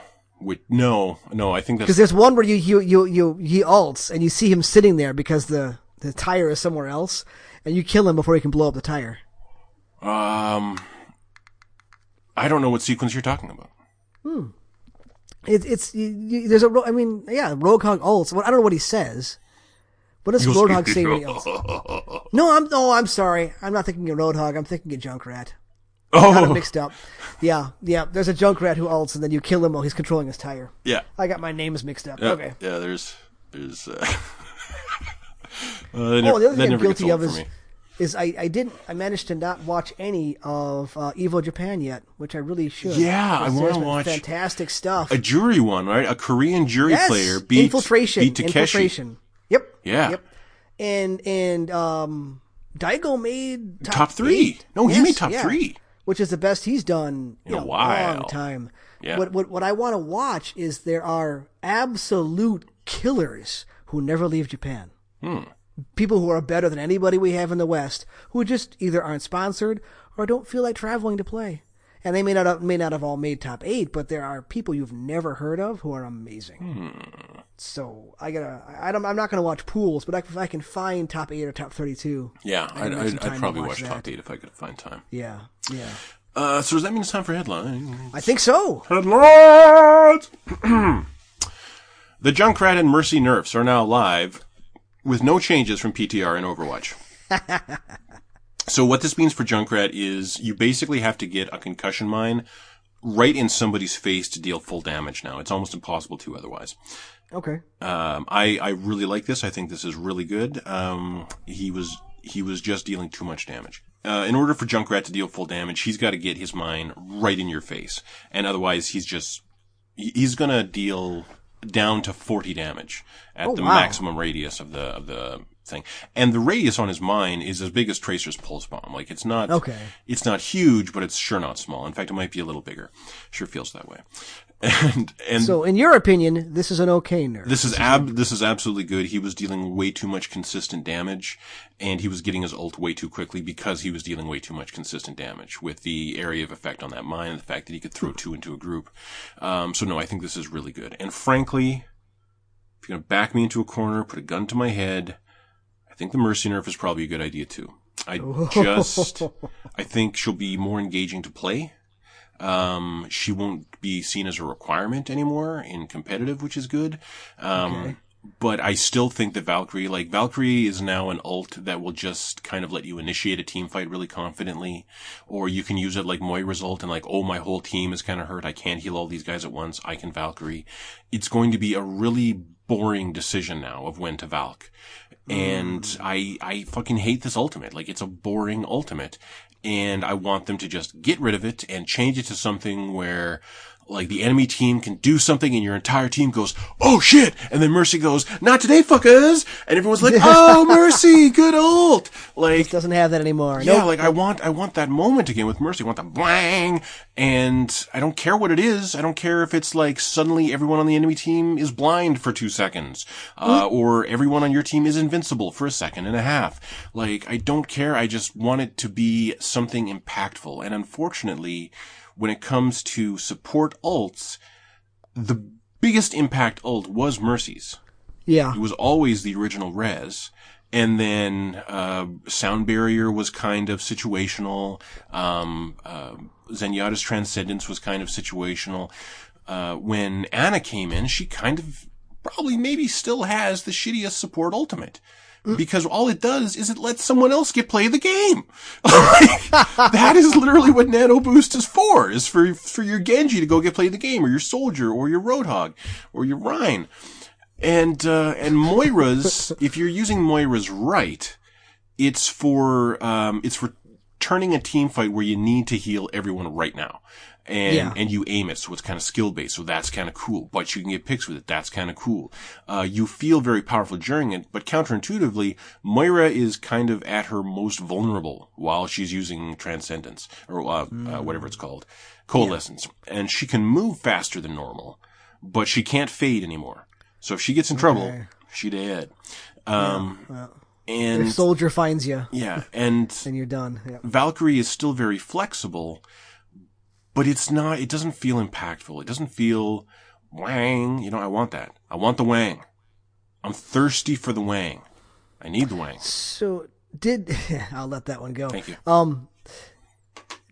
wait, no, no, I think Because there's one where you, you, you, you, he ults and you see him sitting there because the, the tire is somewhere else and you kill him before he can blow up the tire. um. I don't know what sequence you're talking about. It, it's, you, you, there's a, ro- I mean, yeah, Roadhog ults. Well, I don't know what he says. What does Roadhog <laughs> say when he ults? <laughs> No, I'm, no, I'm sorry. I'm not thinking of Roadhog. I'm thinking of Junkrat. Got it Oh, mixed up. Yeah, yeah. There's a Junkrat who ults and then you kill him while he's controlling his tire. yeah. I got my names mixed up. Yeah, Okay. Yeah, there's, there's. Uh, uh, <laughs> that Oh, never, the other thing I'm guilty of is, me. Is I, I didn't I managed to not watch any of uh, Evo Japan yet, which I really should. Yeah, I there's been watch fantastic stuff. A jury one, right? A Korean jury yes, player beat infiltration, beat Takeshi. infiltration. Yep. Yeah. Yep. And and um, Daigo made top, Top three. eight. No, he made top yeah. three. which is the best he's done in, In a a while. long time. Yeah. What what what I want to watch is there are absolute killers who never leave Japan. Hmm. People who are better than anybody we have in the West, who just either aren't sponsored or don't feel like traveling to play. And they may not have, may not have all made top eight, but there are people you've never heard of who are amazing. Hmm. So I gotta. I, I'm I'm not gonna watch pools, but if I can find top eight or top thirty-two, Yeah, I I'd, can make some I'd, I'd probably watch watch top eight if I could find time. yeah, yeah. Uh, so does that mean it's time for headlines? I think so. Headlines! <clears throat> the Junkrat and Mercy nerfs are now live with no changes from PTR and Overwatch. <laughs> so what this means for Junkrat is you basically have to get a concussion mine right in somebody's face to deal full damage now. It's almost impossible to otherwise. Okay. Um, I, I really like this. I think this is really good. Um, he was he was just dealing too much damage. Uh, in order for Junkrat to deal full damage, he's got to get his mine right in your face, and otherwise he's just he's gonna deal down to 40 damage at oh, the wow. maximum radius of the of the thing. And the radius on his mine is as big as Tracer's pulse bomb. Like it's not Okay. it's not huge, but it's sure not small. In fact, it might be a little bigger. Sure feels that way. And and So, in your opinion, this is an okay nerf. this is ab this is absolutely good. He was dealing way too much consistent damage, and he was getting his ult way too quickly because he was dealing way too much consistent damage with the area of effect on that mine and the fact that he could throw two into a group. Um, so no, I think this is really good. And frankly, if you're gonna back me into a corner, put a gun to my head, I think the Mercy nerf is probably a good idea too. I <laughs> just I think she'll be more engaging to play. Um, she won't be seen as a requirement anymore in competitive, which is good. Um, but I still think that Valkyrie, like Valkyrie is now an ult that will just kind of let you initiate a team fight really confidently, or you can use it like Moira's ult and like, oh, my whole team is kind of hurt. I can't heal all these guys at once. I can Valkyrie. It's going to be a really boring decision now of when to Valk. And I, I fucking hate this ultimate. Like it's a boring ultimate. And I want them to just get rid of it and change it to something where like the enemy team can do something and your entire team goes, oh shit! And then Mercy goes, not today fuckers! And everyone's like, oh Mercy, good old Like, doesn't have that anymore. yeah, Nope. like I want, I want that moment again with Mercy. I want the blang, and I don't care what it is. I don't care if it's like suddenly everyone on the enemy team is blind for two seconds, uh, or everyone on your team is invincible for a second and a half. Like I don't care. I just want it to be something impactful. And unfortunately, when it comes to support ults, the biggest impact ult was Mercy's. Yeah. It was always the original res. And then uh, Sound Barrier was kind of situational. Um, uh, Zenyatta's Transcendence was kind of situational. Uh, when Ana came in, she kind of probably maybe still has the shittiest support ultimate. Because all it does is it lets someone else get play the game. <laughs> That is literally what Nano Boost is for, is for, for your Genji to go get play the game, or your Soldier, or your Roadhog, or your Rein. And, uh, and Moira's, <laughs> if you're using Moira's right, it's for, um, it's for turning a team fight where you need to heal everyone right now. And, Yeah. and you aim it, so it's kind of skill based, so that's kind of cool. But you can get picks with it, that's kind of cool. Uh, you feel very powerful during it, but counterintuitively, Moira is kind of at her most vulnerable while she's using Transcendence, or, uh, uh, whatever it's called, Coalescence. And she can move faster than normal, but she can't fade anymore. So if she gets in trouble, Okay. she dead. Um, If and, soldier finds you, yeah, and then you're done. Yeah. Valkyrie is still very flexible, but it's not, it doesn't feel impactful. It doesn't feel wang. You know, I want that. I want the wang. I'm thirsty for the wang. I need the wang. So did <laughs> I'll let that one go. Thank you. Um,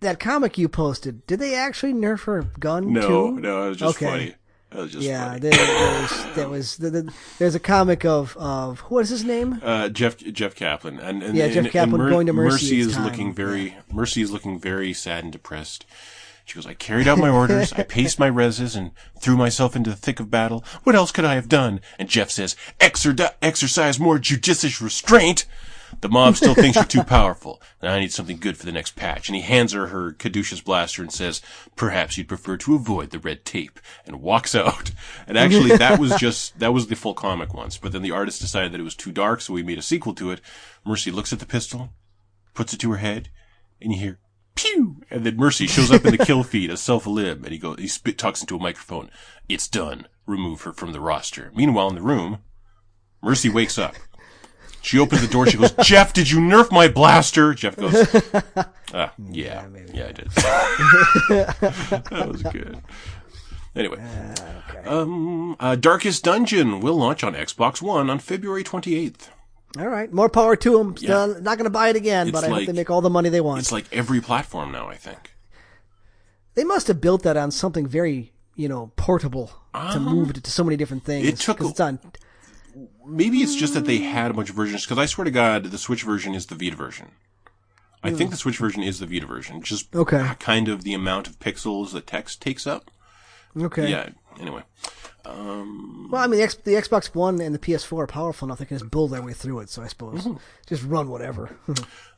that comic you posted, did they actually nerf her gun No, too? no, it was just Okay. funny. It was just Yeah, funny. there, there was, there was the, the, there's a comic of of what is his name? Uh, Jeff Jeff Kaplan and, and Yeah, Jeff and- Kaplan and going to Mercy is is time. looking very Mercy is looking very sad and depressed. She goes, I carried out my orders, I paced my reses, and threw myself into the thick of battle. What else could I have done? And Jeff says, Exer- exercise more judicious restraint. The mob still thinks you're too powerful. Now I need something good for the next patch. And he hands her her Caduceus blaster and says, perhaps you'd prefer to avoid the red tape, and walks out. And actually, <laughs> that was just, that was the full comic once. But then the artist decided that it was too dark, so we made a sequel to it. Mercy looks at the pistol, puts it to her head, and you hear, pew! And then Mercy shows up in the kill feed as Self Lib, and he goes, he spit, talks into a microphone. It's done. Remove her from the roster. Meanwhile, in the room, Mercy wakes up. She opens the door. She goes, <laughs> Jeff, did you nerf my blaster? Jeff goes, ah, <laughs> yeah, yeah, I did. <laughs> that was good. Anyway, um, uh, Darkest Dungeon will launch on Xbox One on February 28th. All right, more power to them. Yeah. not going to buy it again, but It's I hope they make all the money they want. It's like every platform now, I think. They must have built that on something very, you know, portable to move it to so many different things. Uh-huh. It took 'cause a- it's on. Maybe it's just that they had a bunch of versions, because I swear to God, the Switch version is the Vita version. I think the Switch version is the Vita version, just Okay. kind of the amount of pixels the text takes up. Okay. Yeah, anyway. Well, I mean, the, X, the Xbox One and the PS4 are powerful enough; they can just build their way through it. So I suppose Mm-hmm. just run whatever. <laughs>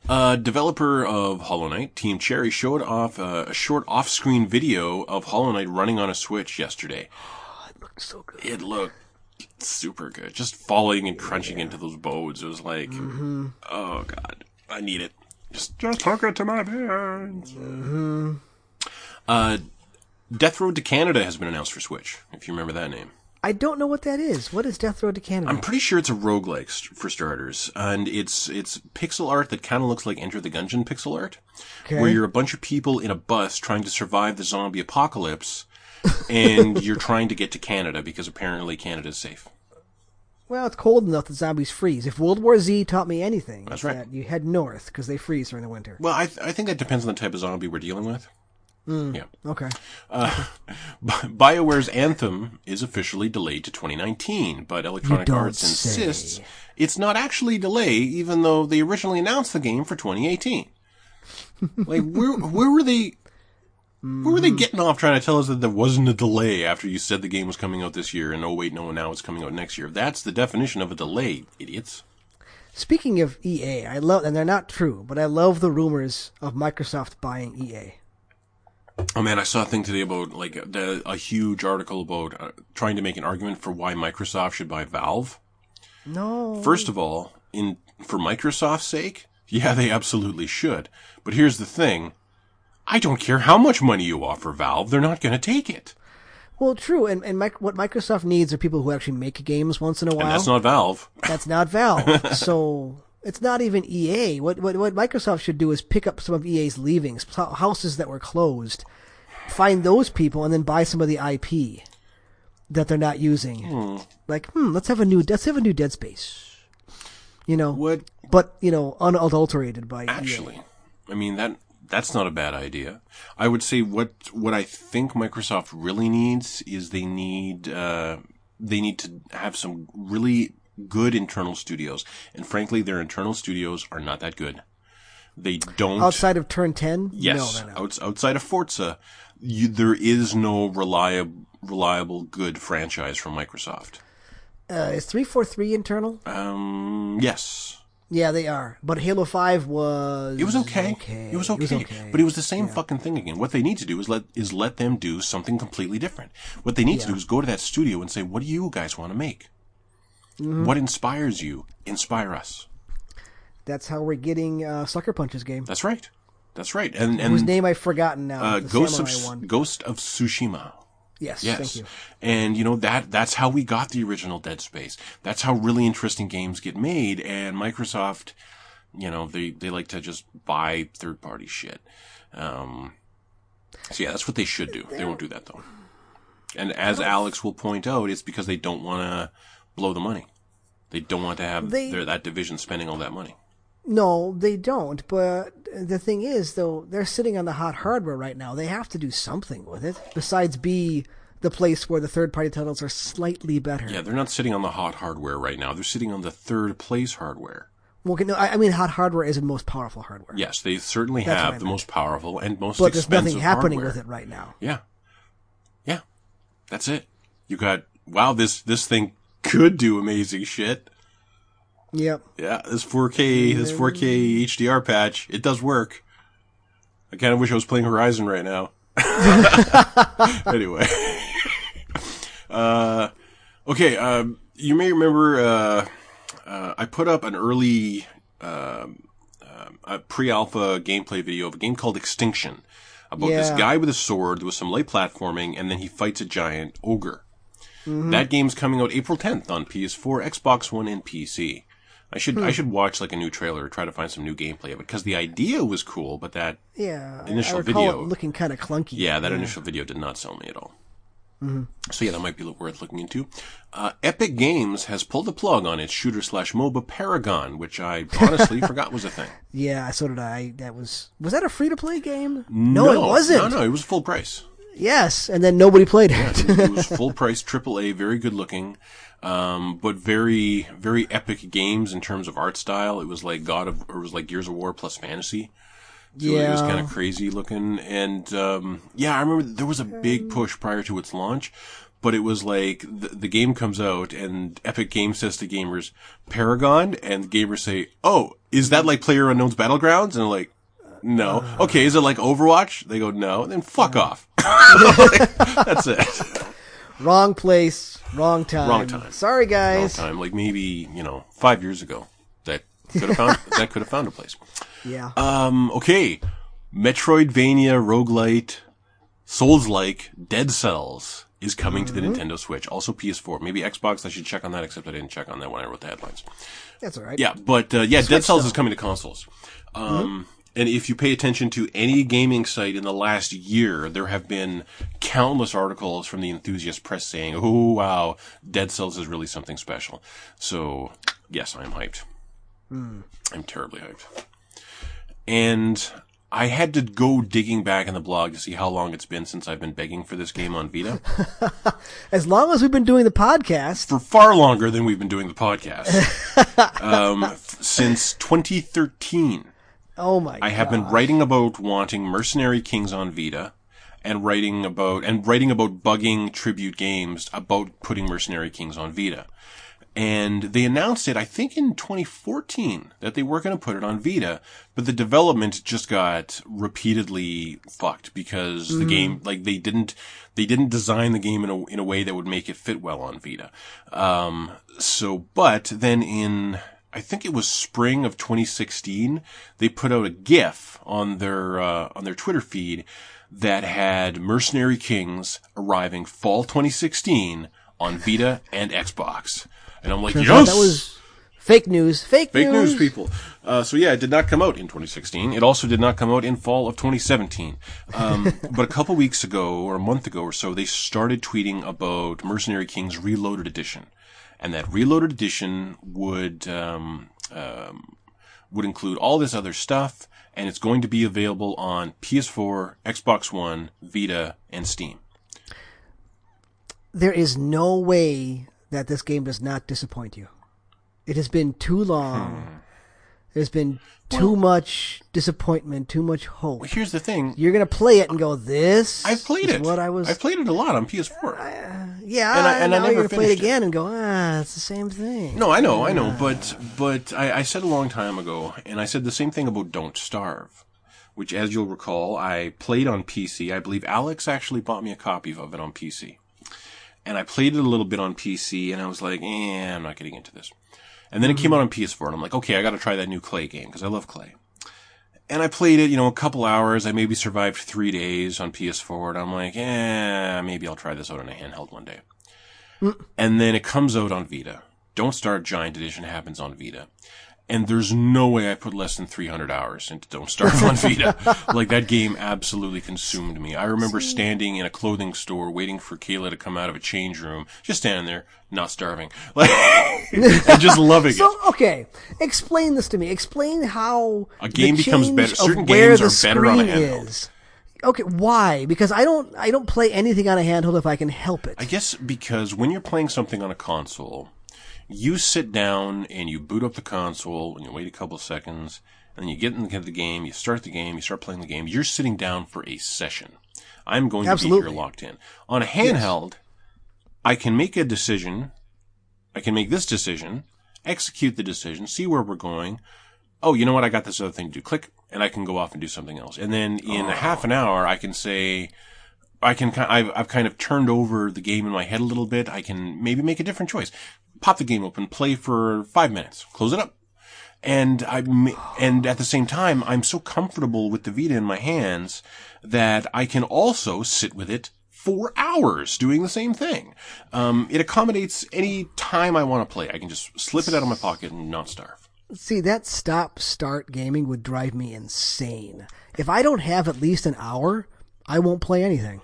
Uh, developer of Hollow Knight, Team Cherry, showed off uh, a short off-screen video of Hollow Knight running on a Switch yesterday. Oh, it looked so good. It looked super good. Just falling and crunching into those bones. It was like, oh god, I need it. Just, just hook it to my parents. Uh, Death Road to Canada has been announced for Switch. If you remember that name. I don't know what that is. What is Death Road to Canada? I'm pretty sure it's a roguelike for starters, and it's it's pixel art that kind of looks like Enter the Gungeon pixel art, Okay. where you're a bunch of people in a bus trying to survive the zombie apocalypse, and <laughs> you're trying to get to Canada because apparently Canada's safe. Well, it's cold enough that zombies freeze. If World War Z taught me anything, That's it's right. that you head north because they freeze during the winter. Well, I th- I think that depends on the type of zombie we're dealing with. Mm. Yeah. Okay. Uh, <laughs> BioWare's Anthem is officially delayed to 2019, but Electronic Arts say. insists it's not actually delayed, even though they originally announced the game for 2018. <laughs> like, where where were they? Where were they mm-hmm. getting off trying to tell us that there wasn't a delay after you said the game was coming out this year, and oh wait, no, now it's coming out next year? That's the definition of a delay, idiots. Speaking of EA, I love, and they're not true, but I love the rumors of Microsoft buying EA. Oh man, I saw a thing today about like the, a huge article about uh, trying to make an argument for why Microsoft should buy Valve. No. First of all, in for Microsoft's sake, yeah, they absolutely should. But here's the thing. I don't care how much money you offer Valve, they're not going to take it. Well, true, and and what Microsoft needs are people who actually make games once in a while. And that's not Valve. That's not Valve. <laughs> so it's not even EA. What, what what Microsoft should do is pick up some of EA's leavings, houses that were closed, find those people, and then buy some of the IP that they're not using. Like, hmm, let's have a new let's have a new Dead Space. You know, What but you know, unadulterated by actually? I mean that that's not a bad idea. I would say what what I think Microsoft really needs is they need uh they need to have some really good internal studios. And frankly, their internal studios are not that good. They don't. Outside of Turn 10? Yes, No, no, no. outside of Forza, you, there is no reliable, reliable, good franchise from Microsoft. Uh, is 343 internal? Um, yes, Yeah, they are. But Halo 5 was. it was okay. okay. It was okay, but it was the same fucking thing again. What they need to do is let is let them do something completely different. What they need to do is go to that studio and say, "What do you guys want to make? Mm-hmm. What inspires you? Inspire us." That's how we're getting uh, Sucker Punch's game. That's right. That's right. And Whose name I've forgotten now. uh, the Ghost of one. Ghost of Tsushima. Yes, Yes. thank you. And you know that that's how we got the original Dead Space. That's how really interesting games get made and Microsoft, you know, they they like to just buy third party shit. Um so yeah, that's what they should do. They won't do that though. And as Alex will point out, it's because they don't want to blow the money. They don't want to have They- their, that division spending all that money. No, they don't. But the thing is, though, they're sitting on the hot hardware right now. They have to do something with it besides be the place where the third party titles are slightly better. Yeah, they're not sitting on the hot hardware right now. They're sitting on the third place hardware. Well, no, I, I mean, hot hardware is the most powerful hardware. Yes, they certainly That's have the most powerful and most expensive hardware. but there's nothing happening hardware. with it right now. Yeah. Yeah. That's it. You got wow, this this thing could do amazing shit. Yep. Yeah, this 4K this 4K HDR patch, it does work. I kind of wish I was playing Horizon right now. <laughs> anyway. uh okay, um you may remember uh, uh I put up an early um um, a pre-alpha gameplay video of a game called Extinction about this guy with a sword with some light platforming and then he fights a giant ogre. Mm-hmm. That game's coming out April 10th on PS4, Xbox One, and PC. I should I hmm. should watch like a new trailer or try to find some new gameplay of it because the idea was cool, but that Yeah. Initial video. looking kind of clunky. yeah that initial video did not sell me at all. Mm-hmm. So yeah, that might be worth looking into. Uh, Epic Games has pulled the plug on its shooter slash MOBA Paragon, which I honestly <laughs> forgot was a thing. Yeah, so did I. That was was that a free to play game? No, it wasn't. No, no, it was full price. Yes, and then nobody played it. it was <laughs> full price AAA, very good looking, um, but very very epic games in terms of art style. It was like God of, or it was like Gears of War plus fantasy. So it was kind of crazy looking, and um, yeah, I remember there was a big push prior to its launch. But it was like the, the game comes out and Epic Games says to gamers, Paragon, and gamers say, "Oh, is that like Player Unknown's Battlegrounds?" And they're like, "No." Okay, is it like Overwatch? They go, "No." Then fuck off. <laughs> That's it. wrong place, wrong time. Wrong time. Sorry, guys. time, like maybe you know five years ago. That could have found <laughs> that could have found a place. Yeah. Um, okay, Metroidvania roguelite, Souls-like, Dead Cells is coming to the Nintendo Switch. Also PS4, maybe Xbox. I should check on that. Except I didn't check on that when I wrote the headlines. That's all right. Yeah, but uh, yeah, Dead Cells is coming to consoles. Um, And if you pay attention to any gaming site in the last year, there have been countless articles from the enthusiast press saying, "Oh wow, Dead Cells is really something special." So yes, I'm hyped. I'm terribly hyped. And I had to go digging back in the blog to see how long it's been since I've been begging for this game on Vita. <laughs> As long as we've been doing the podcast, for far longer than we've been doing the podcast. <laughs> um, f- since 2013. Oh my god. I have been writing about wanting Mercenary Kings on Vita and writing about and writing about bugging tribute games about putting Mercenary Kings on Vita. And they announced it, I think in 2014, that they were going to put it on Vita, but the development just got repeatedly fucked because the game, like they didn't, they didn't design the game in a, in a way that would make it fit well on Vita. Um, so, but then in, I think it was spring of 2016, they put out a GIF on their uh, on their Twitter feed that had Mercenary Kings arriving fall 2016 on Vita and Xbox, and I'm like, Turns yes, that was fake news. Fake, news. fake news, people. Uh, so yeah, it did not come out in 2016. It also did not come out in fall of 2017. Um, <laughs> but a couple weeks ago, or a month ago or so, they started tweeting about Mercenary Kings Reloaded Edition, and that Reloaded Edition would um, um, would include all this other stuff, and it's going to be available on PS4, Xbox One, Vita, and Steam. there is no way that this game does not disappoint you. It has been too long. Hmm. There's been too much disappointment, too much hope. Here's the thing. You're gonna play it and go, "This I've played it. What I was, I've played it a lot on PS4. yeah." and I- and I never you're gonna play it again and go, "Ah, it's the same thing." No, I know, I know, but but I, I said a long time ago, and I said the same thing about Don't Starve, which, as you'll recall, I played on PC. I believe Alex actually bought me a copy of it on PC, and I played it a little bit on PC, and I was like, eh, I'm not getting into this. And then it came out on PS4, and I'm like, okay, I got to try that new Klei game because I love Klei. And I played it, you know, a couple hours. I maybe survived three days on PS4, and I'm like, eh, maybe I'll try this out on a handheld one day. And then it comes out on Vita. Don't Starve Giant Edition happens on Vita. And there's no way I put less than 300 hours into Don't Starve on <laughs> Vita. like that game absolutely consumed me. I remember standing in a clothing store waiting for Kayla to come out of a change room, just standing there, not starving. <laughs> Like, and just loving it. So okay, explain this to me. Explain how A game becomes better- certain games are better on a handheld. is. Okay, why? Because I don't I don't play anything on a handheld if I can help it. I guess because when you're playing something on a console, you sit down and you boot up the console and you wait a couple of seconds and then you get into the game, you start the game, you start playing the game. You're sitting down for a session. I'm going to be here locked in. On a handheld, I can make a decision. I can make this decision, execute the decision, see where we're going. Oh, you know what? I got this other thing to do. Click, and I can go off and do something else. And then in a half an hour, I can say, I can, I've, I've kind of turned over the game in my head a little bit. I can maybe make a different choice. Pop the game open, play for five minutes, close it up. And I, and at the same time, I'm so comfortable with the Vita in my hands that I can also sit with it for hours doing the same thing. Um, it accommodates any time I want to play. I can just slip it out of my pocket and not starve. See, that stop start gaming would drive me insane. If I don't have at least an hour, I won't play anything.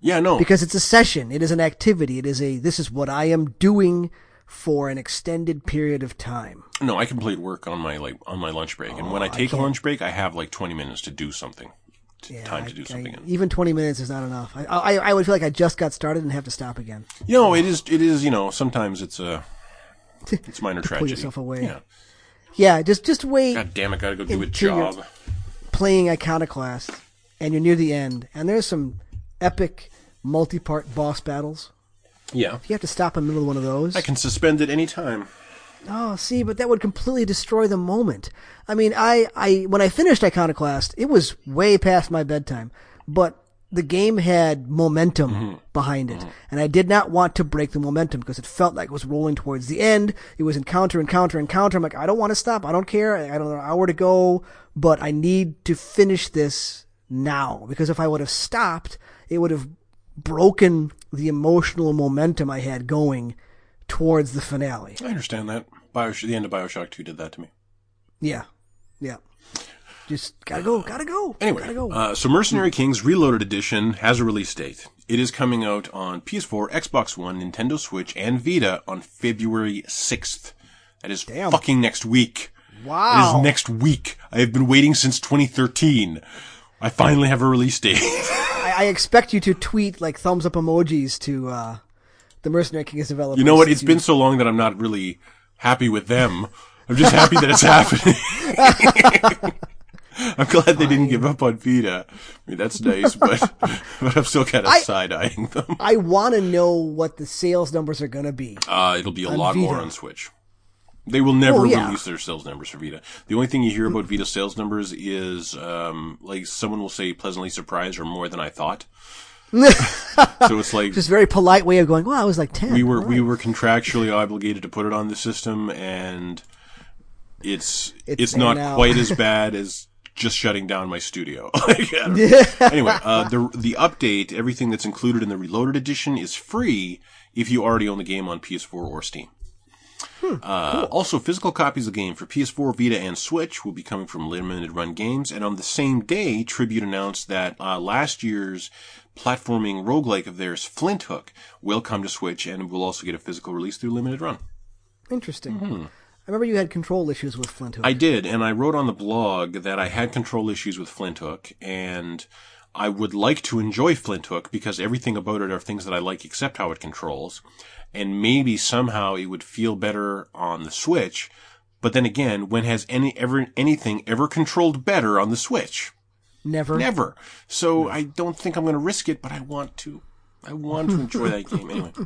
Yeah, no. Because it's a session, it is an activity, it is a this is what I am doing for an extended period of time. No, I complete work on my like on my lunch break, and when I oh, take a lunch break, I have like twenty minutes to do something, to, Yeah, time to do I- something. in. even 20 minutes is not enough. I, I I would feel like I just got started and have to stop again. You know, it is it is you know sometimes it's a <laughs> it's minor tragedy. yourself away. Yeah. Yeah, just just wait God damn it, gotta go do a job. playing Iconoclast and you're near the end and there's some epic multi-part boss battles. Yeah, If you have to stop in the middle of one of those. I can suspend at any time. Oh, see, but that would completely destroy the moment. I mean, I, I, when I finished Iconoclast, it was way past my bedtime, but the game had momentum Mm-hmm. behind it, and I did not want to break the momentum because it felt like it was rolling towards the end. It was encounter, encounter, encounter. I'm like, I don't want to stop. I don't care. I don't know an hour to go, but I need to finish this now because if I would have stopped, it would have broken the emotional momentum I had going towards the finale. I understand that. Bioshock, the end of Bioshock Two did that to me. Yeah. Yeah. Just gotta go, gotta go. Anyway, gotta go. uh, so Mercenary Kings Reloaded Edition has a release date. It is coming out on PS4, Xbox One, Nintendo Switch, and Vita on February 6th. That is Damn. fucking next week. Wow. It is next week. I have been waiting since 2013. I finally have a release date. <laughs> I, I expect you to tweet like thumbs up emojis to uh, the Mercenary Kings developers. you know what? It's been so long that I'm not really happy with them. I'm just happy that it's <laughs> happening. <laughs> I'm glad they didn't give up on Vita. I mean, that's nice, but but I'm still kind of side eyeing them. I want to know what the sales numbers are gonna be. Uh, it'll be a lot more on Switch. They will never Oh, yeah. release their sales numbers for Vita. The only thing you hear about Vita sales numbers is, um, like someone will say pleasantly surprised or more than I thought. <laughs> so it's like Just very polite way of going. Well, I was like ten. we were All we were contractually obligated to put it on the system, and it's It's it's, not quite as bad as just shutting down my studio. <laughs> Like, <laughs> anyway, uh, the the update, everything that's included in the Reloaded edition is free if you already own the game on PS4 or Steam. Uh, Also, physical copies of the game for PS4, Vita, and Switch will be coming from Limited Run Games. And on the same day, Tribute announced that uh, last year's platforming roguelike of theirs, Flinthook, will come to Switch and will also get a physical release through Limited Run. interesting. I remember you had control issues with Flinthook. I did, and I wrote on the blog that I had control issues with Flinthook, and I would like to enjoy Flinthook because everything about it are things that I like except how it controls. And maybe somehow it would feel better on the Switch. But then again, when has any ever anything ever controlled better on the Switch? Never. Never. So I don't think I'm going to risk it, but I want to. I want to enjoy that game anyway. <laughs>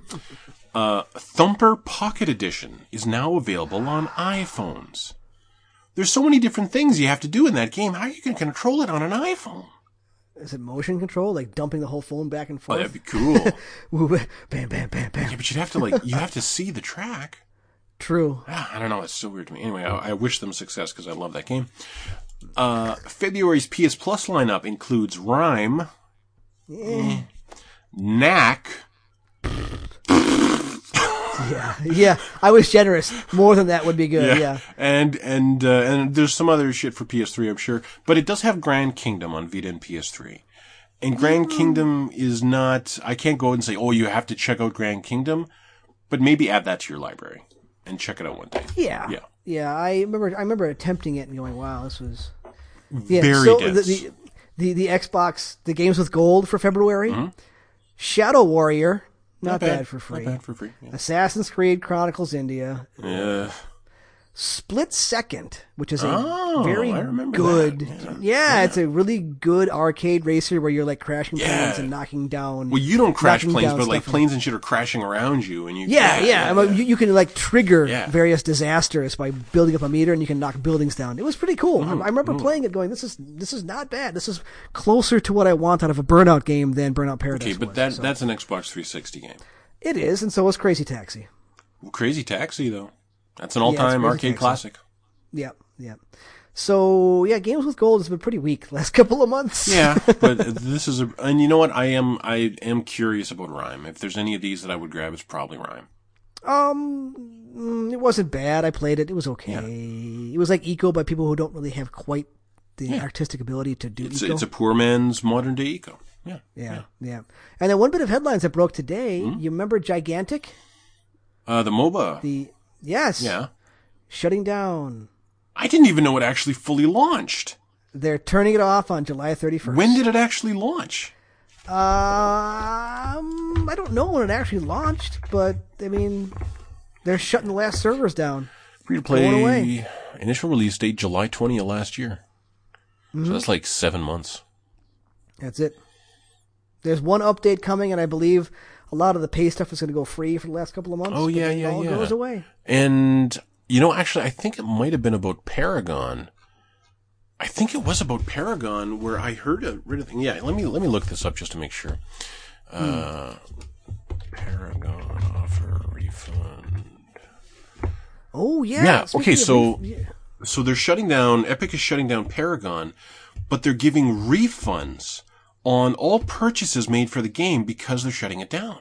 Uh, Thumper Pocket Edition is now available on iPhones. There's so many different things you have to do in that game. How are you going to control it on an iPhone? Is it motion control, like dumping the whole phone back and Oh, forth? that'd be cool. <laughs> yeah, bam, bam, bam, bam. but you'd have to like you have to see the track. True. Ah, I don't know. It's so weird to me. Anyway, I, I wish them success because I love that game. Uh, February's PS Plus lineup includes RiME, Eh, Knack, yeah, yeah. I was generous. More than that would be good. Yeah. and and uh, and there's some other shit for PS3, I'm sure, but it does have Grand Kingdom on Vita and PS3. And Grand Kingdom is not. I can't go and say, oh, you have to check out Grand Kingdom, but maybe add that to your library and check it out one day. Yeah. Yeah. Yeah. I remember. I remember attempting it and going, "Wow, this was." Yeah. Very so dense. The, the the the Xbox the games with gold for February. Mm-hmm. Shadow Warrior, not, bad. for free. Not bad for free. Yeah. Assassin's Creed Chronicles India, Yeah. Split Second, which is a Oh, very good. that. Yeah, it's a really good arcade racer where you're like crashing planes and knocking down. Well, you don't crash planes, but like planes and shit are crashing around you, and you. Yeah, yeah. You, you can like trigger Yeah. various disasters by building up a meter, and you can knock buildings down. It was pretty cool. Mm-hmm. I, I remember playing it, going, "This is this is not bad. This is closer to what I want out of a Burnout game than Burnout Paradise." Okay, but was." that So, that's an Xbox 360 game. it is, and so is Crazy Taxi. Crazy Taxi though. That's an all-time Crazy arcade classic. Yeah, yeah. So yeah, games with gold has been pretty weak the last <laughs> couple of months. Yeah, <laughs> but this is a, and you know what? I am, I am curious about RiME. If there's any of these that I would grab, it's probably RiME. Um, mm, it wasn't bad. I played it. It was okay. It was like Ico by people who don't really have quite the artistic ability to do It's, Ico. it's a poor man's modern day Ico. Yeah. yeah, yeah. And then one bit of headlines that broke today. Hmm? You remember Gigantic? Uh, the MOBA. The yes, yeah. shutting down. I didn't even know it actually fully launched. They're turning it off on July 31st. When did it actually launch? Um, I don't know when it actually launched, but I mean, they're shutting the last servers down. Free to play. Initial release date July 20 of last year. Mm-hmm. So that's like seven months. That's it. There's one update coming, and I believe a lot of the pay stuff is going to go free for the last couple of months. Oh, yeah, yeah, it all yeah. goes away. And you know, actually, I think it might have been about Paragon. I think it was about Paragon where I heard a rid of thing. Yeah, let me let me look this up just to make sure. Uh, Paragon offer refund. Oh yeah. Yeah, speaking okay, so- ref- yeah. So they're shutting down. Epic is shutting down Paragon, but they're giving refunds on all purchases made for the game because they're shutting it down.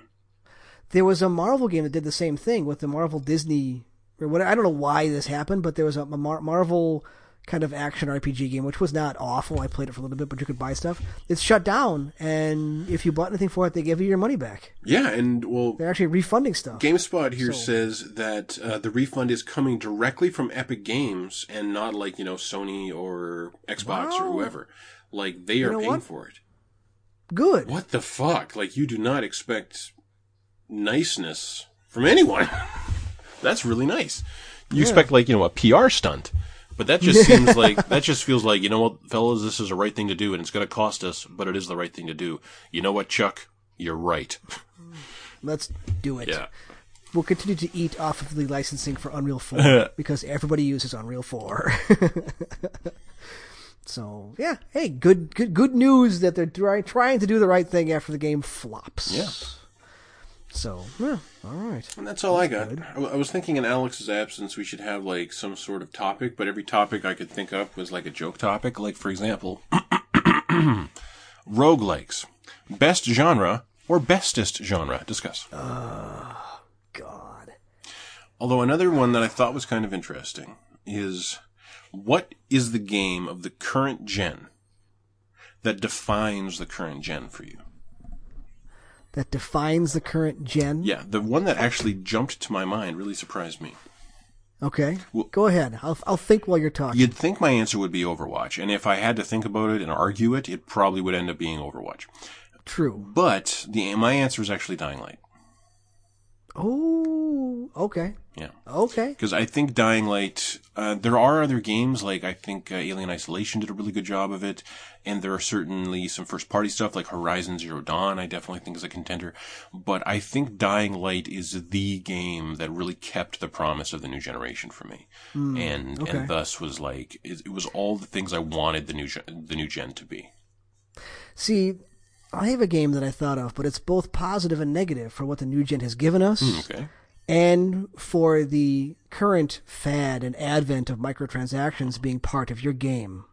there was a Marvel game that did the same thing with the Marvel Disney or what. I don't know why this happened, but there was a, Mar- Marvel kind of action RPG game, which was not awful. I played it for a little bit, but you could buy stuff. It's shut down, and if you bought anything for it, they give you your money back. Yeah, and well, They're actually refunding stuff. GameSpot here So- says that uh, the refund is coming directly from Epic Games and not like you know Sony or Xbox or whoever. Like they are paying what? for it. Good. What the fuck? Like you do not expect niceness from anyone. <laughs> That's really nice. You expect like you know a PR stunt, but that just <laughs> seems like that just feels like you know what, fellas, this is the right thing to do, and it's going to cost us, but it is the right thing to do. You know what, Chuck? You're right. <laughs> Let's do it. Yeah. We'll continue to eat off of the licensing for Unreal 4 because everybody uses Unreal 4. So yeah, hey, good good good news that they're try, trying to do the right thing after the game flops. Yeah. So yeah, all right. And that's all I got. I, was thinking in Alex's absence, we should have like some sort of topic, but every topic I could think of was like a joke topic. Like, for example, <coughs> roguelikes. Best genre or bestest genre? Discuss. Ah, God, Although another one that I thought was kind of interesting is what is the game of the current gen that defines the current gen for you? that defines the current gen. Yeah, the one that actually jumped to my mind really surprised me. Okay. Go ahead. I'll I'll think while you're talking. You'd think my answer would be Overwatch, and if I had to think about it and argue it, it probably would end up being Overwatch. True. But the my answer is actually Dying Light. Oh, okay. Yeah. Okay. Because I think Dying Light, uh, there are other games, like I think uh, Alien Isolation did a really good job of it, and there are certainly some first party stuff like Horizon Zero Dawn, I definitely think is a contender. But I think Dying Light is the game that really kept the promise of the new generation for me. and, okay. and thus was like, it, it was all the things I wanted the new, gen- the new gen to be. See, I have a game that I thought of, but it's both positive and negative for what the new gen has given us. Okay. And for the current fad and advent of microtransactions being part of your game.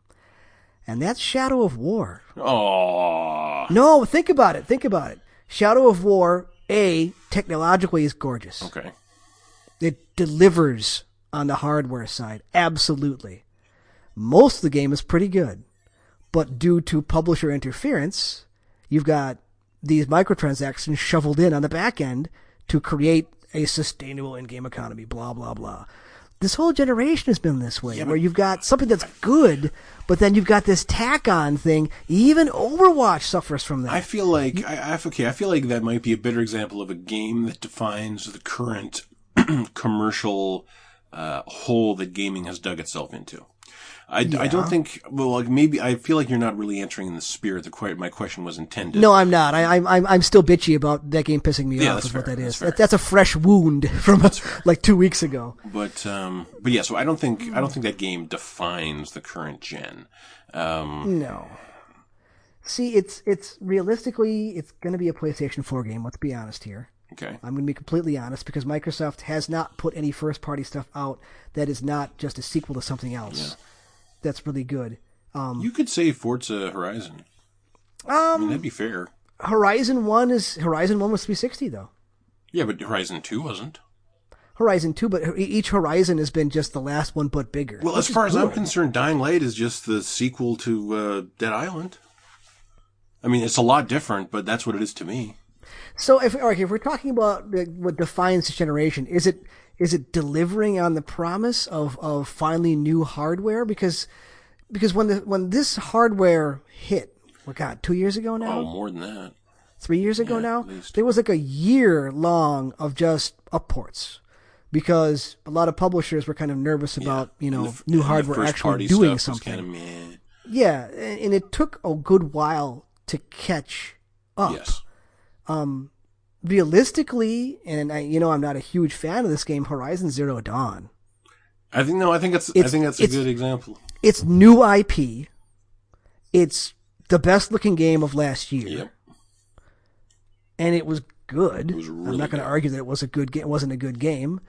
And that's Shadow of War. Oh, No, think about it. Think about it. Shadow of War, A, technologically is gorgeous. okay. It delivers on the hardware side. Absolutely. Most of the game is pretty good. But due to publisher interference, you've got these microtransactions shoveled in on the back end to create a sustainable in-game economy, blah, blah, blah. This whole generation has been this way, where you've got something that's good, but then you've got this tack-on thing. Even Overwatch suffers from that. I feel like I, I okay. I feel like that might be a better example of a game that defines the current <clears throat> commercial uh, hole that gaming has dug itself into. I, I don't think. Well, like maybe I feel like you're not really answering in the spirit that que- my question was intended. No, I'm not. I, I'm I'm I'm still bitchy about that game pissing me Yeah, off. that's Is what fair. that That's is. fair. That, that's a fresh wound <laughs> from like two weeks ago. but um, but yeah. So I don't think I don't think that game defines the current gen. Um, No. See, it's it's realistically it's going to be a PlayStation 4 game. Let's be honest here. okay. I'm going to be completely honest because Microsoft has not put any first party stuff out that is not just a sequel to something else. That's really good. Um, You could say Forza Horizon. I mean, that'd be fair. Horizon 1 is Horizon 1 was 360 though. Yeah, but Horizon Two wasn't. Horizon 2, but each Horizon has been just the last one but bigger. Well, as far as I'm concerned, Dying Light is just the sequel to uh, Dead Island. I mean, it's a lot different, but that's what it is to me. So if okay, if we're talking about what defines this generation, is it is it delivering on the promise of, of finally new hardware? Because because when the when this hardware hit, what God, two years ago now, Oh, more than that. three years ago now, least. there was like a year long of just upports. Because a lot of publishers were kind of nervous about, you know, the- new hardware actually doing something. Kind of. Yeah, and and it took a good while to catch up. Yes. Um, realistically, and I, you know, I'm not a huge fan of this game, Horizon Zero Dawn. I think no. I think it's, I think that's a good example. It's new IP. It's the best looking game of last year, Yep. and it was good. was I'm not going to argue that it was a good game. It wasn't a good game.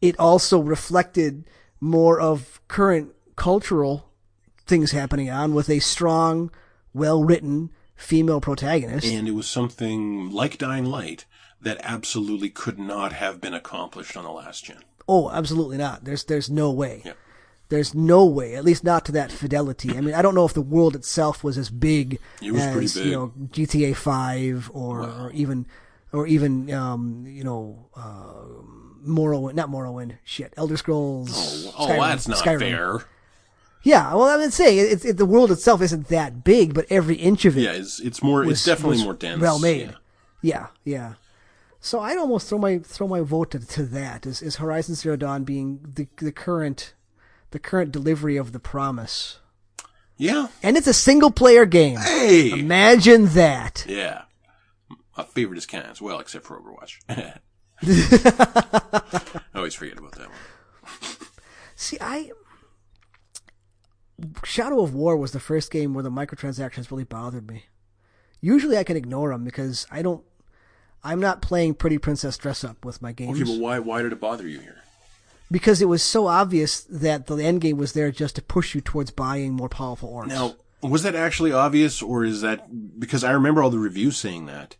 It also reflected more of current cultural things happening on with a strong, well written female protagonist. And it was something like Dying Light that absolutely could not have been accomplished on the last gen. Oh, absolutely not. There's there's no way. Yeah. There's no way, at least not to that fidelity. I mean, I don't know if the world itself was as big It was as big. you know GTA Five or, or even or even um, you know uh, Morrowind, not Morrowind, shit, Elder Scrolls. Oh, Skyrim- that's not Skyrim. fair. Yeah, well, I'm saying it's it, the world itself isn't that big, but every inch of it Yeah, it's it's more. was it's definitely more dense. well made. Yeah. Yeah, yeah. So I'd almost throw my throw my vote to, to that. Is, is Horizon Zero Dawn being the the current the current delivery of the promise? Yeah. And it's a single player game. Hey. Imagine that. Yeah. My favorite is cans. Well, except for Overwatch. <laughs> <laughs> I always forget about that one. See, I Shadow of War was the first game where the microtransactions really bothered me. Usually I can ignore them because I don't. I'm not playing Pretty Princess Dress Up with my games. Okay, but why why did it bother you here? because it was so obvious that the end game was there just to push you towards buying more powerful orcs. Now, was that actually obvious, or is that because I remember all the reviews saying that?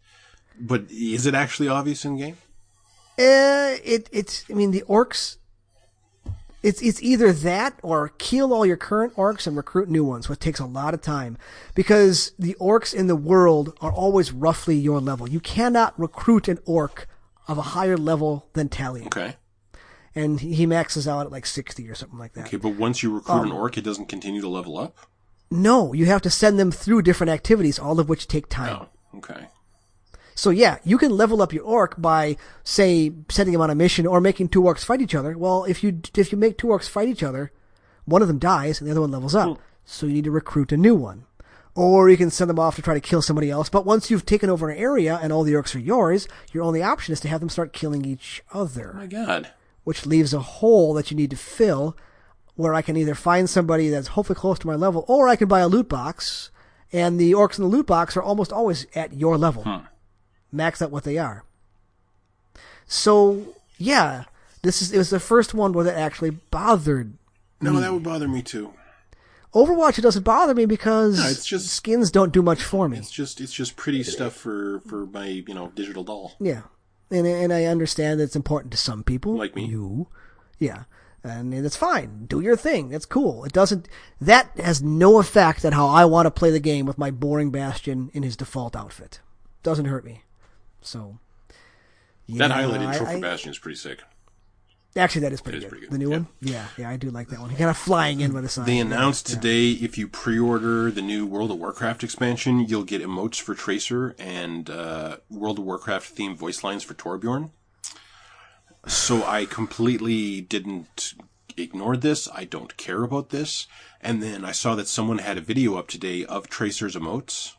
But is it actually obvious in game? Uh, it it's I mean the orcs. It's it's either that or kill all your current orcs and recruit new ones, which takes a lot of time, because the orcs in the world are always roughly your level. You cannot recruit an orc of a higher level than Talion. Okay. and he maxes out at like 60 or something like that. Okay, but once you recruit an um, orc, it doesn't continue to level up. No, you have to send them through different activities, all of which take time. Oh, okay. So yeah, you can level up your orc by, say, sending him on a mission or making two orcs fight each other. Well, if you if you make two orcs fight each other, one of them dies and the other one levels up. So you need to recruit a new one. Or you can send them off to try to kill somebody else. But once you've taken over an area and all the orcs are yours, your only option is to have them start killing each other, Oh My God. which leaves a hole that you need to fill where I can either find somebody that's hopefully close to my level or I can buy a loot box and the orcs in the loot box are almost always at your level. Max out what they are. So, yeah, this is it was the first one where that actually bothered No, that would bother me too. Overwatch, it doesn't bother me because No, it's just- skins don't do much for me. It's just it's just pretty stuff for for my you know digital doll. Yeah, and and I understand that it's important to some people, Like me. You, yeah, and that's fine. Do your thing. That's cool. It doesn't. That has no effect on how I want to play the game with my boring Bastion in his default outfit. Doesn't hurt me. So. Yeah, that highlighted trophy I- bastion is pretty sick. Actually, that is pretty, It is good. pretty good, The new yeah. one. Yeah, yeah, I do like that one. Kind of flying in with a sign. They announced yeah. today if you pre-order the new World of Warcraft expansion, you'll get emotes for Tracer and uh, World of Warcraft themed voice lines for Torbjorn. So I completely didn't ignore this. I don't care about this. And then I saw that someone had a video up today of Tracer's emotes.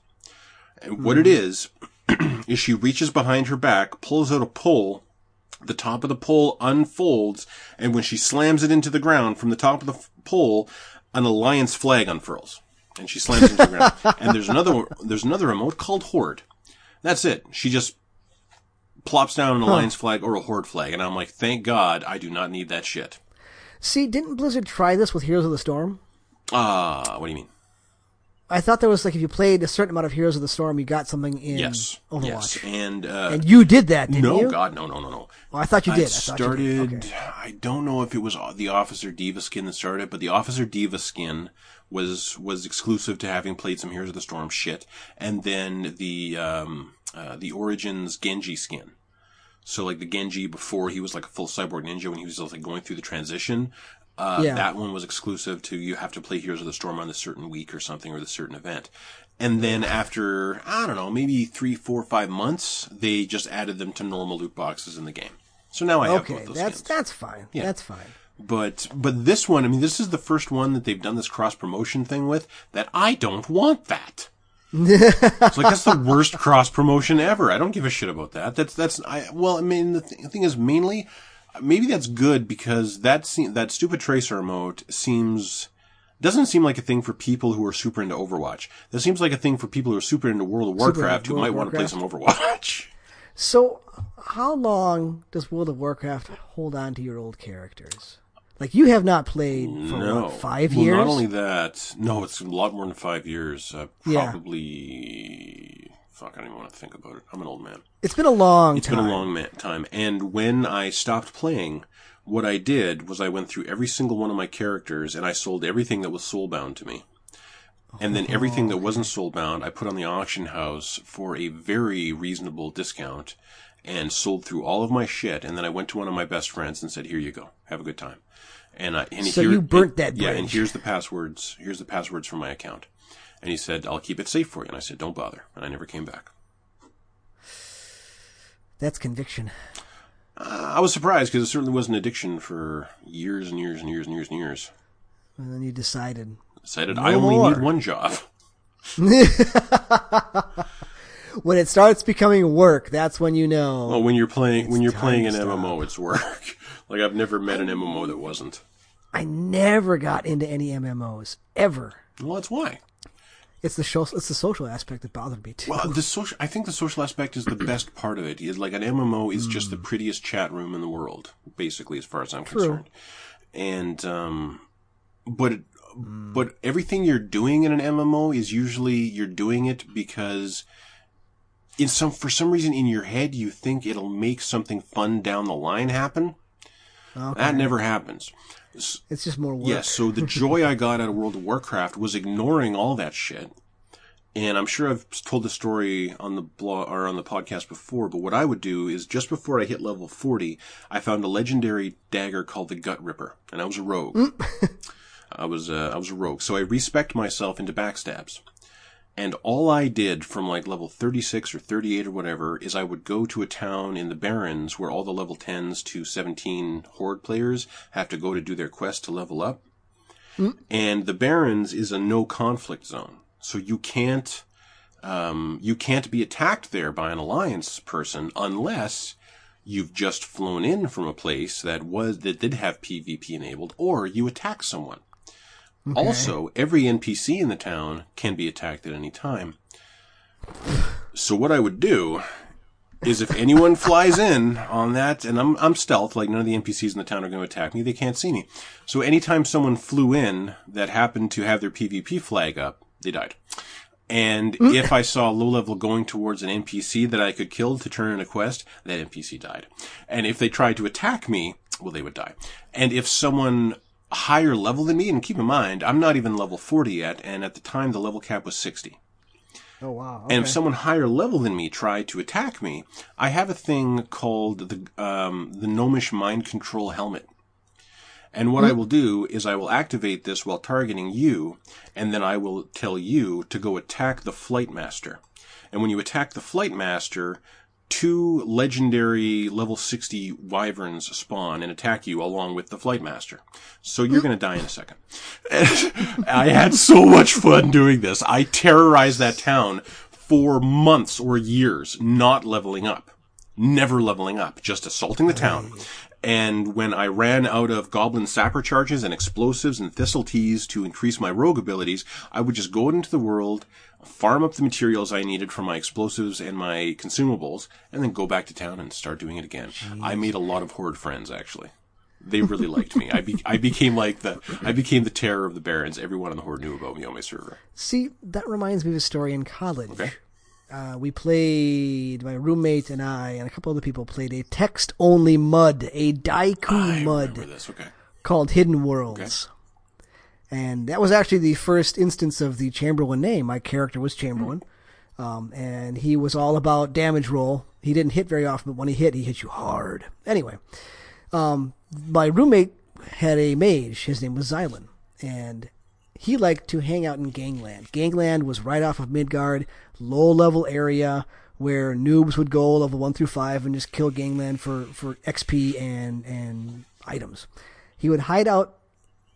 And what it is, <clears throat> is she reaches behind her back, pulls out a pole, the top of the pole unfolds, and when she slams it into the ground from the top of the f- pole, an alliance flag unfurls, and she slams it into the ground. And there's another there's another remote called Horde. That's it. She just plops down an alliance flag or a Horde flag, and I'm like, thank God, I do not need that shit. See, didn't Blizzard try this with Heroes of the Storm? Ah, what do you mean? I thought there was like if you played a certain amount of Heroes of the Storm, you got something in Yes, Overwatch. yes, and uh, And you did that, didn't no, you? God, no, no, no, no. Well, I thought you did. I I started. you did. Okay. I don't know if it was the Officer D.Va skin that started, but the Officer D.Va skin was was exclusive to having played some Heroes of the Storm shit, and then the um, uh, the Origins Genji skin. So like the Genji before he was like a full cyborg ninja when he was like going through the transition. Uh, Yeah. That one was exclusive to you have to play Heroes of the Storm on this certain week or something or this certain event. And then after, I don't know, maybe three, four, five months, they just added them to normal loot boxes in the game. So now I have Okay, both those that's skins. that's fine. That's fine. But but this one, I mean, this is the first one that they've done this cross promotion thing with. That I don't want that. it's like that's the <laughs> worst cross promotion ever. I don't give a shit about that. That's that's I well, I mean, the, th- the thing is mainly maybe that's good because that se- that stupid tracer emote seems doesn't seem like a thing for people who are super into Overwatch. That seems like a thing for people who are super into World of Warcraft who World might want to play some Overwatch. <laughs> So, how long does World of Warcraft hold on to your old characters? Like you have not played for No, what, five well, years? Not only that, no, it's a lot more than five years. Uh, probably. Fuck, I don't even want to think about it. I'm an old man. it's been a long It's time. been a long ma- time. And when I stopped playing, what I did was I went through every single one of my characters and I sold everything that was soulbound to me. And then everything that wasn't soulbound, I put on the auction house for a very reasonable discount and sold through all of my shit. And then I went to one of my best friends and said, "Here you go, have a good time." And I and So here- you burnt and- that Yeah, and here's the passwords. Here's the passwords for my account. And he said, "I'll keep it safe for you." And I said, "Don't bother." And I never came back. That's conviction. Uh, I was surprised because it certainly was an addiction for years and years and years and years and years. And then you decided. Decided No I only more. need one job. <laughs> When it starts becoming work, that's when you know. Well, when you're playing when you're playing an. MMO, it's work. <laughs> like I've never met an MMO that wasn't. I never got into any MMOs ever. Well, that's why. It's the show, it's the social aspect that bothered me too. Well, the social. I think the social aspect is the best part of it. Is like an MMO is just the prettiest chat room in the world, basically, as far as I'm concerned. And um, but but everything you're doing in an MMO is usually you're doing it because in some for some reason in your head you think it'll make something fun down the line happen. Okay. That never happens. It's just more work. Yes, so the joy I got out of World of Warcraft was ignoring all that shit and I'm sure I've told the story on the blog or on the podcast before, but what I would do is just before I hit level 40, I found a legendary dagger called the Gut Ripper, and I was a rogue. <laughs> I was uh, I was a rogue, so I respect myself into backstabs. And all I did from like level 36 or 38 or whatever is I would go to a town in the Barrens where all the level 10s to 17 Horde players have to go to do their quest to level up. And the Barrens is a no conflict zone. So you can't, um, you can't be attacked there by an alliance person unless you've just flown in from a place that was, that did have PvP enabled or you attack someone. Also, every NPC in the town can be attacked at any time. So what I would do is if anyone flies in on that, and I'm, I'm stealth, like none of the NPCs in the town are going to attack me, they can't see me. So anytime someone flew in that happened to have their PvP flag up, they died. And mm. if I saw a low level going towards an NPC that I could kill to turn in a quest, that NPC died. And if they tried to attack me, well, they would die. And if someone higher level than me, and keep in mind, I'm not even level 40 yet, and at the time the level cap was 60. Oh wow. And if someone higher level than me tried to attack me, I have a thing called the um, the Gnomish Mind Control Helmet. And what I will do is I will activate this while targeting you, and then I will tell you to go attack the Flight Master. And when you attack the Flight Master, two legendary level 60 wyverns spawn and attack you along with the Flight Master. So you're going to die in a second. <laughs> I had so much fun doing this. I terrorized that town for months or years, not leveling up. Never leveling up, just assaulting the town. And when I ran out of goblin sapper charges and explosives and thistle teas to increase my rogue abilities, I would just go into the world, farm up the materials I needed for my explosives and my consumables, and then go back to town and start doing it again. I made a lot of horde friends, actually. They really liked me. I, be- I became like the I became the terror of the Barrens. Everyone on the horde knew about me on my server. See, that reminds me of a story in college. Okay. Uh, we played, my roommate and I and a couple other people played a text only mud, a Diku I mud this. Okay. called Hidden Worlds. And that was actually the first instance of the Chamberlain name. My character was Chamberlain. Um, and he was all about damage roll. He didn't hit very often, but when he hit, he hit you hard. Anyway, um, my roommate had a mage. His name was Xylan. And he liked to hang out in Gangland. Gangland was right off of Midgard, low level area where noobs would go level one through five and just kill Gangland for, for XP and, and items. He would hide out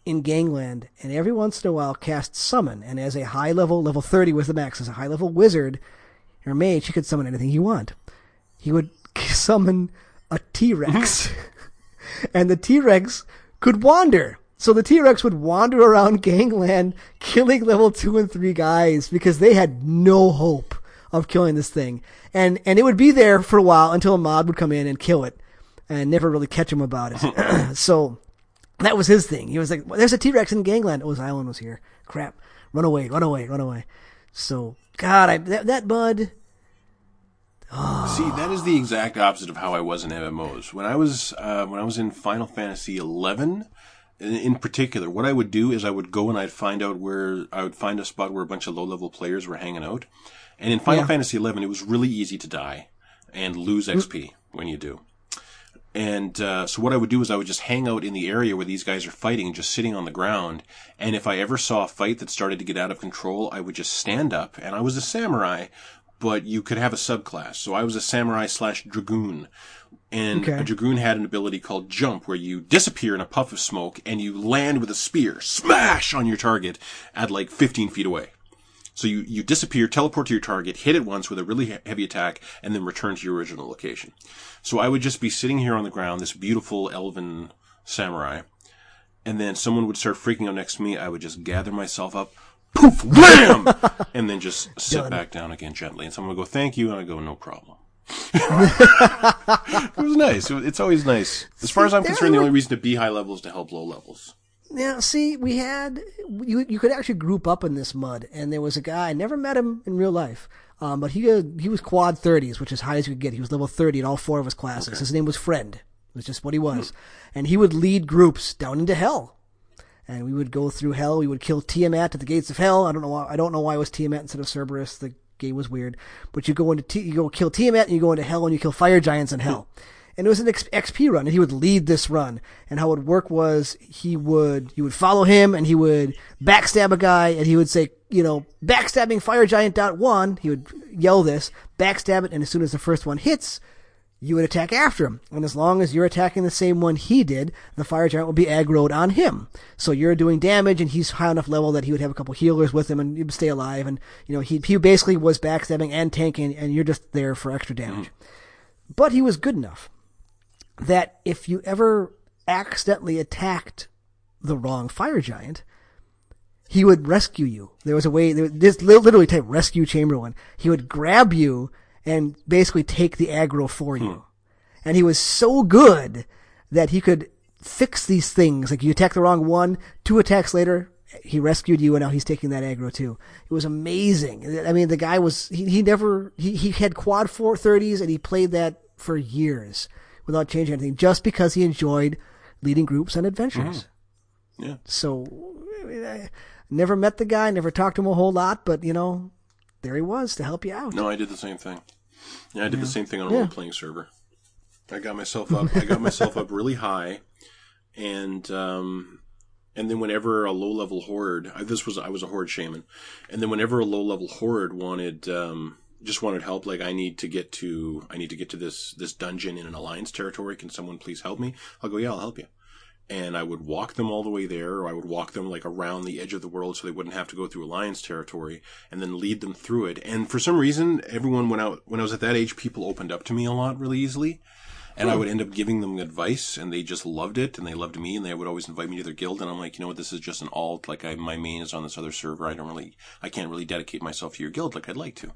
in Gangland and every once in a while cast summon. And as a high level, level 30 was the max, as a high level wizard or mage, he could summon anything he want. He would <laughs> summon a T-Rex. Mm-hmm. <laughs> and the T-Rex could wander. So the T-Rex would wander around Gangland, killing level two and three guys because they had no hope of killing this thing. And, and it would be there for a while until a mod would come in and kill it and never really catch him about it. Mm-hmm. <clears throat> so that was his thing. He was like, well, there's a T-Rex in Gangland. Oh, Xylan was here. Crap. Run away, run away, run away. So, God, I, that, that bud, See, that is the exact opposite of how I was in MMOs. When I was uh, when I was in Final Fantasy eleven, in, in particular, what I would do is I would go and I'd find out where I would find a spot where a bunch of low level players were hanging out. And in Final Yeah. Fantasy eleven, it was really easy to die and lose XP when you do. And uh, so what I would do is I would just hang out in the area where these guys are fighting, just sitting on the ground. And if I ever saw a fight that started to get out of control, I would just stand up. And I was a samurai, but you could have a subclass. So I was a samurai slash dragoon. And Okay. a dragoon had an ability called jump, where you disappear in a puff of smoke and you land with a spear, smash on your target at like 15 feet away. So you, you disappear, teleport to your target, hit it once with a really heavy attack, and then return to your original location. So I would just be sitting here on the ground, this beautiful elven samurai, and then someone would start freaking out next to me. I would just gather myself up, poof, wham, <laughs> and then just sit Done. back down again gently. And someone would go, "Thank you," and I go, "No problem." <laughs> it was nice. It's always nice. As far as I'm concerned, the only reason to be high level is to help low levels. Now, see, we had you. You could actually group up in this mud, and there was a guy. I never met him in real life, um, but he had, he was quad thirties, which is high as you could get. He was level thirty in all four of his classes. His name was Friend. It was just what he was, and he would lead groups down into hell. and we would go through hell. We would kill Tiamat at the gates of hell. I don't know why. I don't know why it was Tiamat instead of Cerberus. The game was weird, but you go into T- you go kill Tiamat and you go into hell and you kill fire giants in hell. And it was an X- XP run, and he would lead this run. And how it would work was he would you would follow him, and he would backstab a guy, and he would say, you know, backstabbing fire giant dot one. He would yell this, backstab it, and as soon as the first one hits, you would attack after him. And as long as you're attacking the same one he did, the fire giant would be aggroed on him. So you're doing damage and he's high enough level that he would have a couple healers with him and you'd stay alive. And, you know, he, he basically was backstabbing and tanking and you're just there for extra damage. But he was good enough that if you ever accidentally attacked the wrong fire giant, he would rescue you. There was a way, there, this literally type rescue Chamberlain. He would grab you and basically take the aggro for you. Hmm. And he was so good that he could fix these things. Like you attack the wrong one, two attacks later, he rescued you and now he's taking that aggro too. It was amazing. I mean, the guy was, he, he never, he, he had quad 430s and he played that for years without changing anything just because he enjoyed leading groups on adventures. Mm-hmm. Yeah. So, I mean, I never met the guy, never talked to him a whole lot, but you know, there he was to help you out. No, I did the same thing. Yeah, I did the same thing on a Yeah. role playing server. I got myself up. I got myself up really high, and um, and then whenever a low level horde, I, this was I was a horde shaman, and then whenever a low level horde wanted um, just wanted help, like I need to get to I need to get to this this dungeon in an alliance territory. Can someone please help me? I'll go. Yeah, I'll help you. And I would walk them all the way there, or I would walk them like around the edge of the world so they wouldn't have to go through alliance territory, and then lead them through it. And for some reason, everyone went out when I was at that age, people opened up to me a lot really easily and I would end up giving them advice, and they just loved it, and they loved me, and they would always invite me to their guild. And I'm like, you know what, this is just an alt. Like, I, my main is on this other server. I don't really, I can't really dedicate myself to your guild like I'd like to.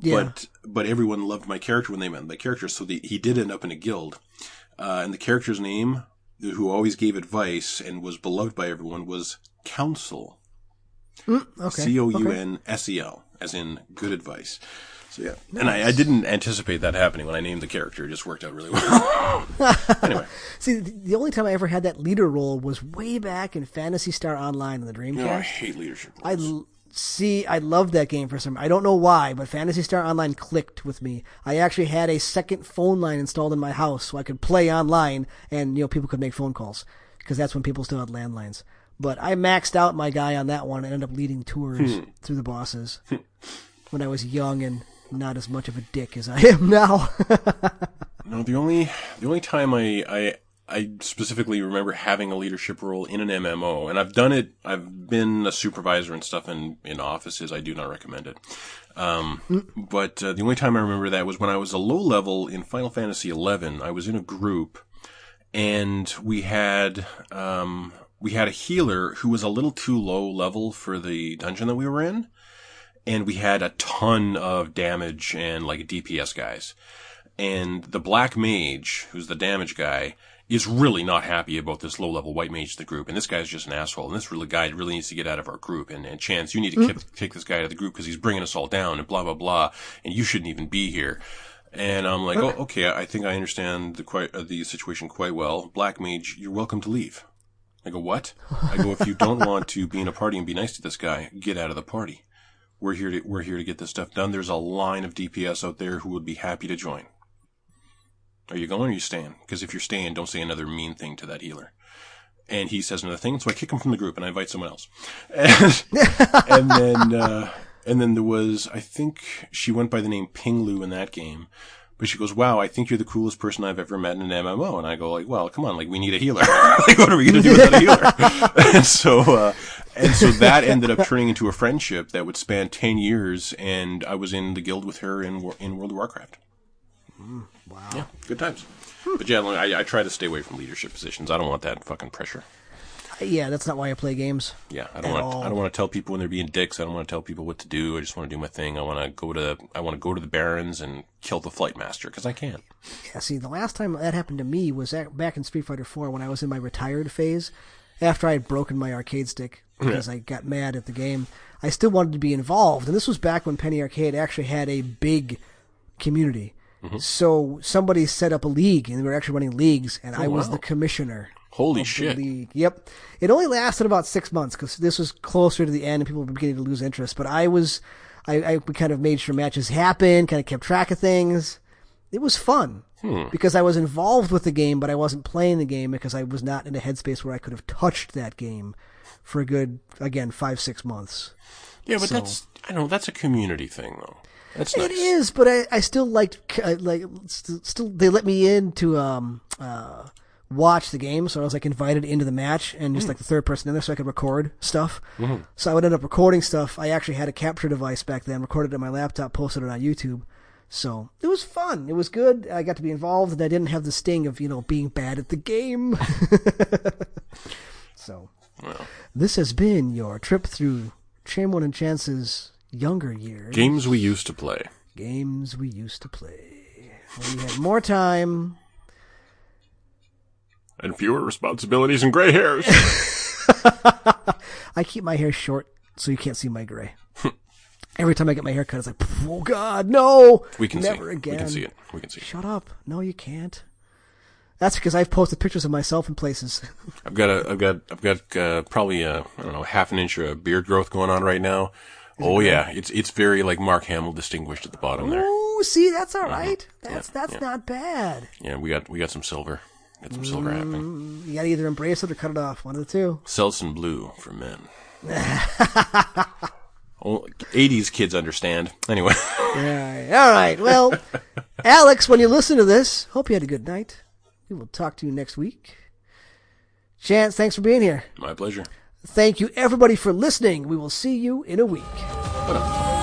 Yeah. But but everyone loved my character when they met my character, so the, he did end up in a guild, uh, and the character's name, who always gave advice and was beloved by everyone, was Counsel. Mm, okay. C O U N S E L, as in good advice. So yeah, and I, I didn't anticipate that happening when I named the character. It just worked out really well. <laughs> anyway, See, the only time I ever had that leader role was way back in Phantasy Star Online on the Dreamcast. know, I hate leadership. Roles. See. I love that game for some. Reason. I don't know why, but Phantasy Star Online clicked with me. I actually had a second phone line installed in my house so I could play online, and you know people could make phone calls because that's when people still had landlines. But I maxed out my guy on that one and ended up leading tours hmm. through the bosses hmm. when I was young and not as much of a dick as I am now. <laughs> No, the only the only time I, I I specifically remember having a leadership role in an MMO, and I've done it. I've been a supervisor and stuff in in offices. I do not recommend it. Um, But uh, the only time I remember that was when I was a low level in Final Fantasy XI. I was in a group, and we had um, we had a healer who was a little too low level for the dungeon that we were in, and we had a ton of damage and like DPS guys and the black mage, who's the damage guy, is really not happy about this low level white mage in the group. And this guy's just an asshole. And this really guy really needs to get out of our group. And, and Chance, you need to kick, kick this guy out of the group because he's bringing us all down and blah, blah, blah. And you shouldn't even be here. And I'm like, oh, okay, I think I understand the quite, uh, the situation quite well. Black mage, you're welcome to leave. I go, what? I go, if you don't <laughs> want to be in a party and be nice to this guy, get out of the party. We're here to, we're here to get this stuff done. There's a line of DPS out there who would be happy to join. Are you going or are you staying? Because if you're staying, don't say another mean thing to that healer. And he says another thing, so I kick him from the group and I invite someone else. And, <laughs> and then, uh, and then there was, I think she went by the name Pinglu in that game. But she goes, wow, I think you're the coolest person I've ever met in an MMO. And I go like, well, come on, like we need a healer. <laughs> like what are we going to do without a healer? <laughs> and so, uh, and so that ended up turning into a friendship that would span 10 years. And I was in the guild with her in, in World of Warcraft. Wow. Yeah, good times. But yeah, I, I try to stay away from leadership positions. I don't want that fucking pressure. Yeah, that's not why I play games. Yeah, I don't want. all. I don't want to tell people when they're being dicks. I don't want to tell people what to do. I just want to do my thing. I want to go to. I want to go to the Barrens and kill the flight master because I can. Yeah, see, the last time that happened to me was at, back in Street Fighter 4 when I was in my retired phase. After I had broken my arcade stick <laughs> because I got mad at the game, I still wanted to be involved. And this was back when Penny Arcade actually had a big community. So somebody set up a league, and we were actually running leagues, and I was wow. the commissioner. Holy shit. league. Yep. It only lasted about six months because this was closer to the end and people were beginning to lose interest. But I was, I, I we kind of made sure matches happened, kind of kept track of things. It was fun Hmm. because I was involved with the game, but I wasn't playing the game because I was not in a headspace where I could have touched that game for a good, again, five, six months. Yeah, but So- that's I know that's a community thing though. That's nice. It is, but I, I still liked like st- still they let me in to um uh watch the game, so I was like invited into the match and just like the third person in there, so I could record stuff. So I would end up recording stuff. I actually had a capture device back then, recorded it on my laptop, posted it on YouTube. So it was fun. It was good. I got to be involved, and I didn't have the sting of you know being bad at the game. <laughs> so Well, this has been your trip through Chamberlain and Chance's younger years games we used to play. games we used to play. When we had more time. And fewer responsibilities and gray hairs. <laughs> <laughs> I keep my hair short so you can't see my gray. <laughs> Every time I get my hair cut, it's like, oh God, no! We can Never see. again. We can see it. We can see it. Shut up. No, you can't. That's because I've posted pictures of myself in places. I've got a, I've got, I've got uh, probably a, I don't know, half an inch of beard growth going on right now. Oh yeah, it's it's very like Mark Hamill distinguished at the bottom there. Oh, see, that's all mm-hmm. right. That's Yeah, that's yeah. not bad. Yeah, we got we got some silver, got some silver mm, happening. You gotta either embrace it or cut it off. One of the two. Selsun blue for men. <laughs> oh, 80s kids understand. Anyway, Yeah. All right. Well, <laughs> Alex, when you listen to this, hope you had a good night. We will talk to you next week. Chance, thanks for being here. my pleasure. Thank you, everybody, for listening. We will see you in a week.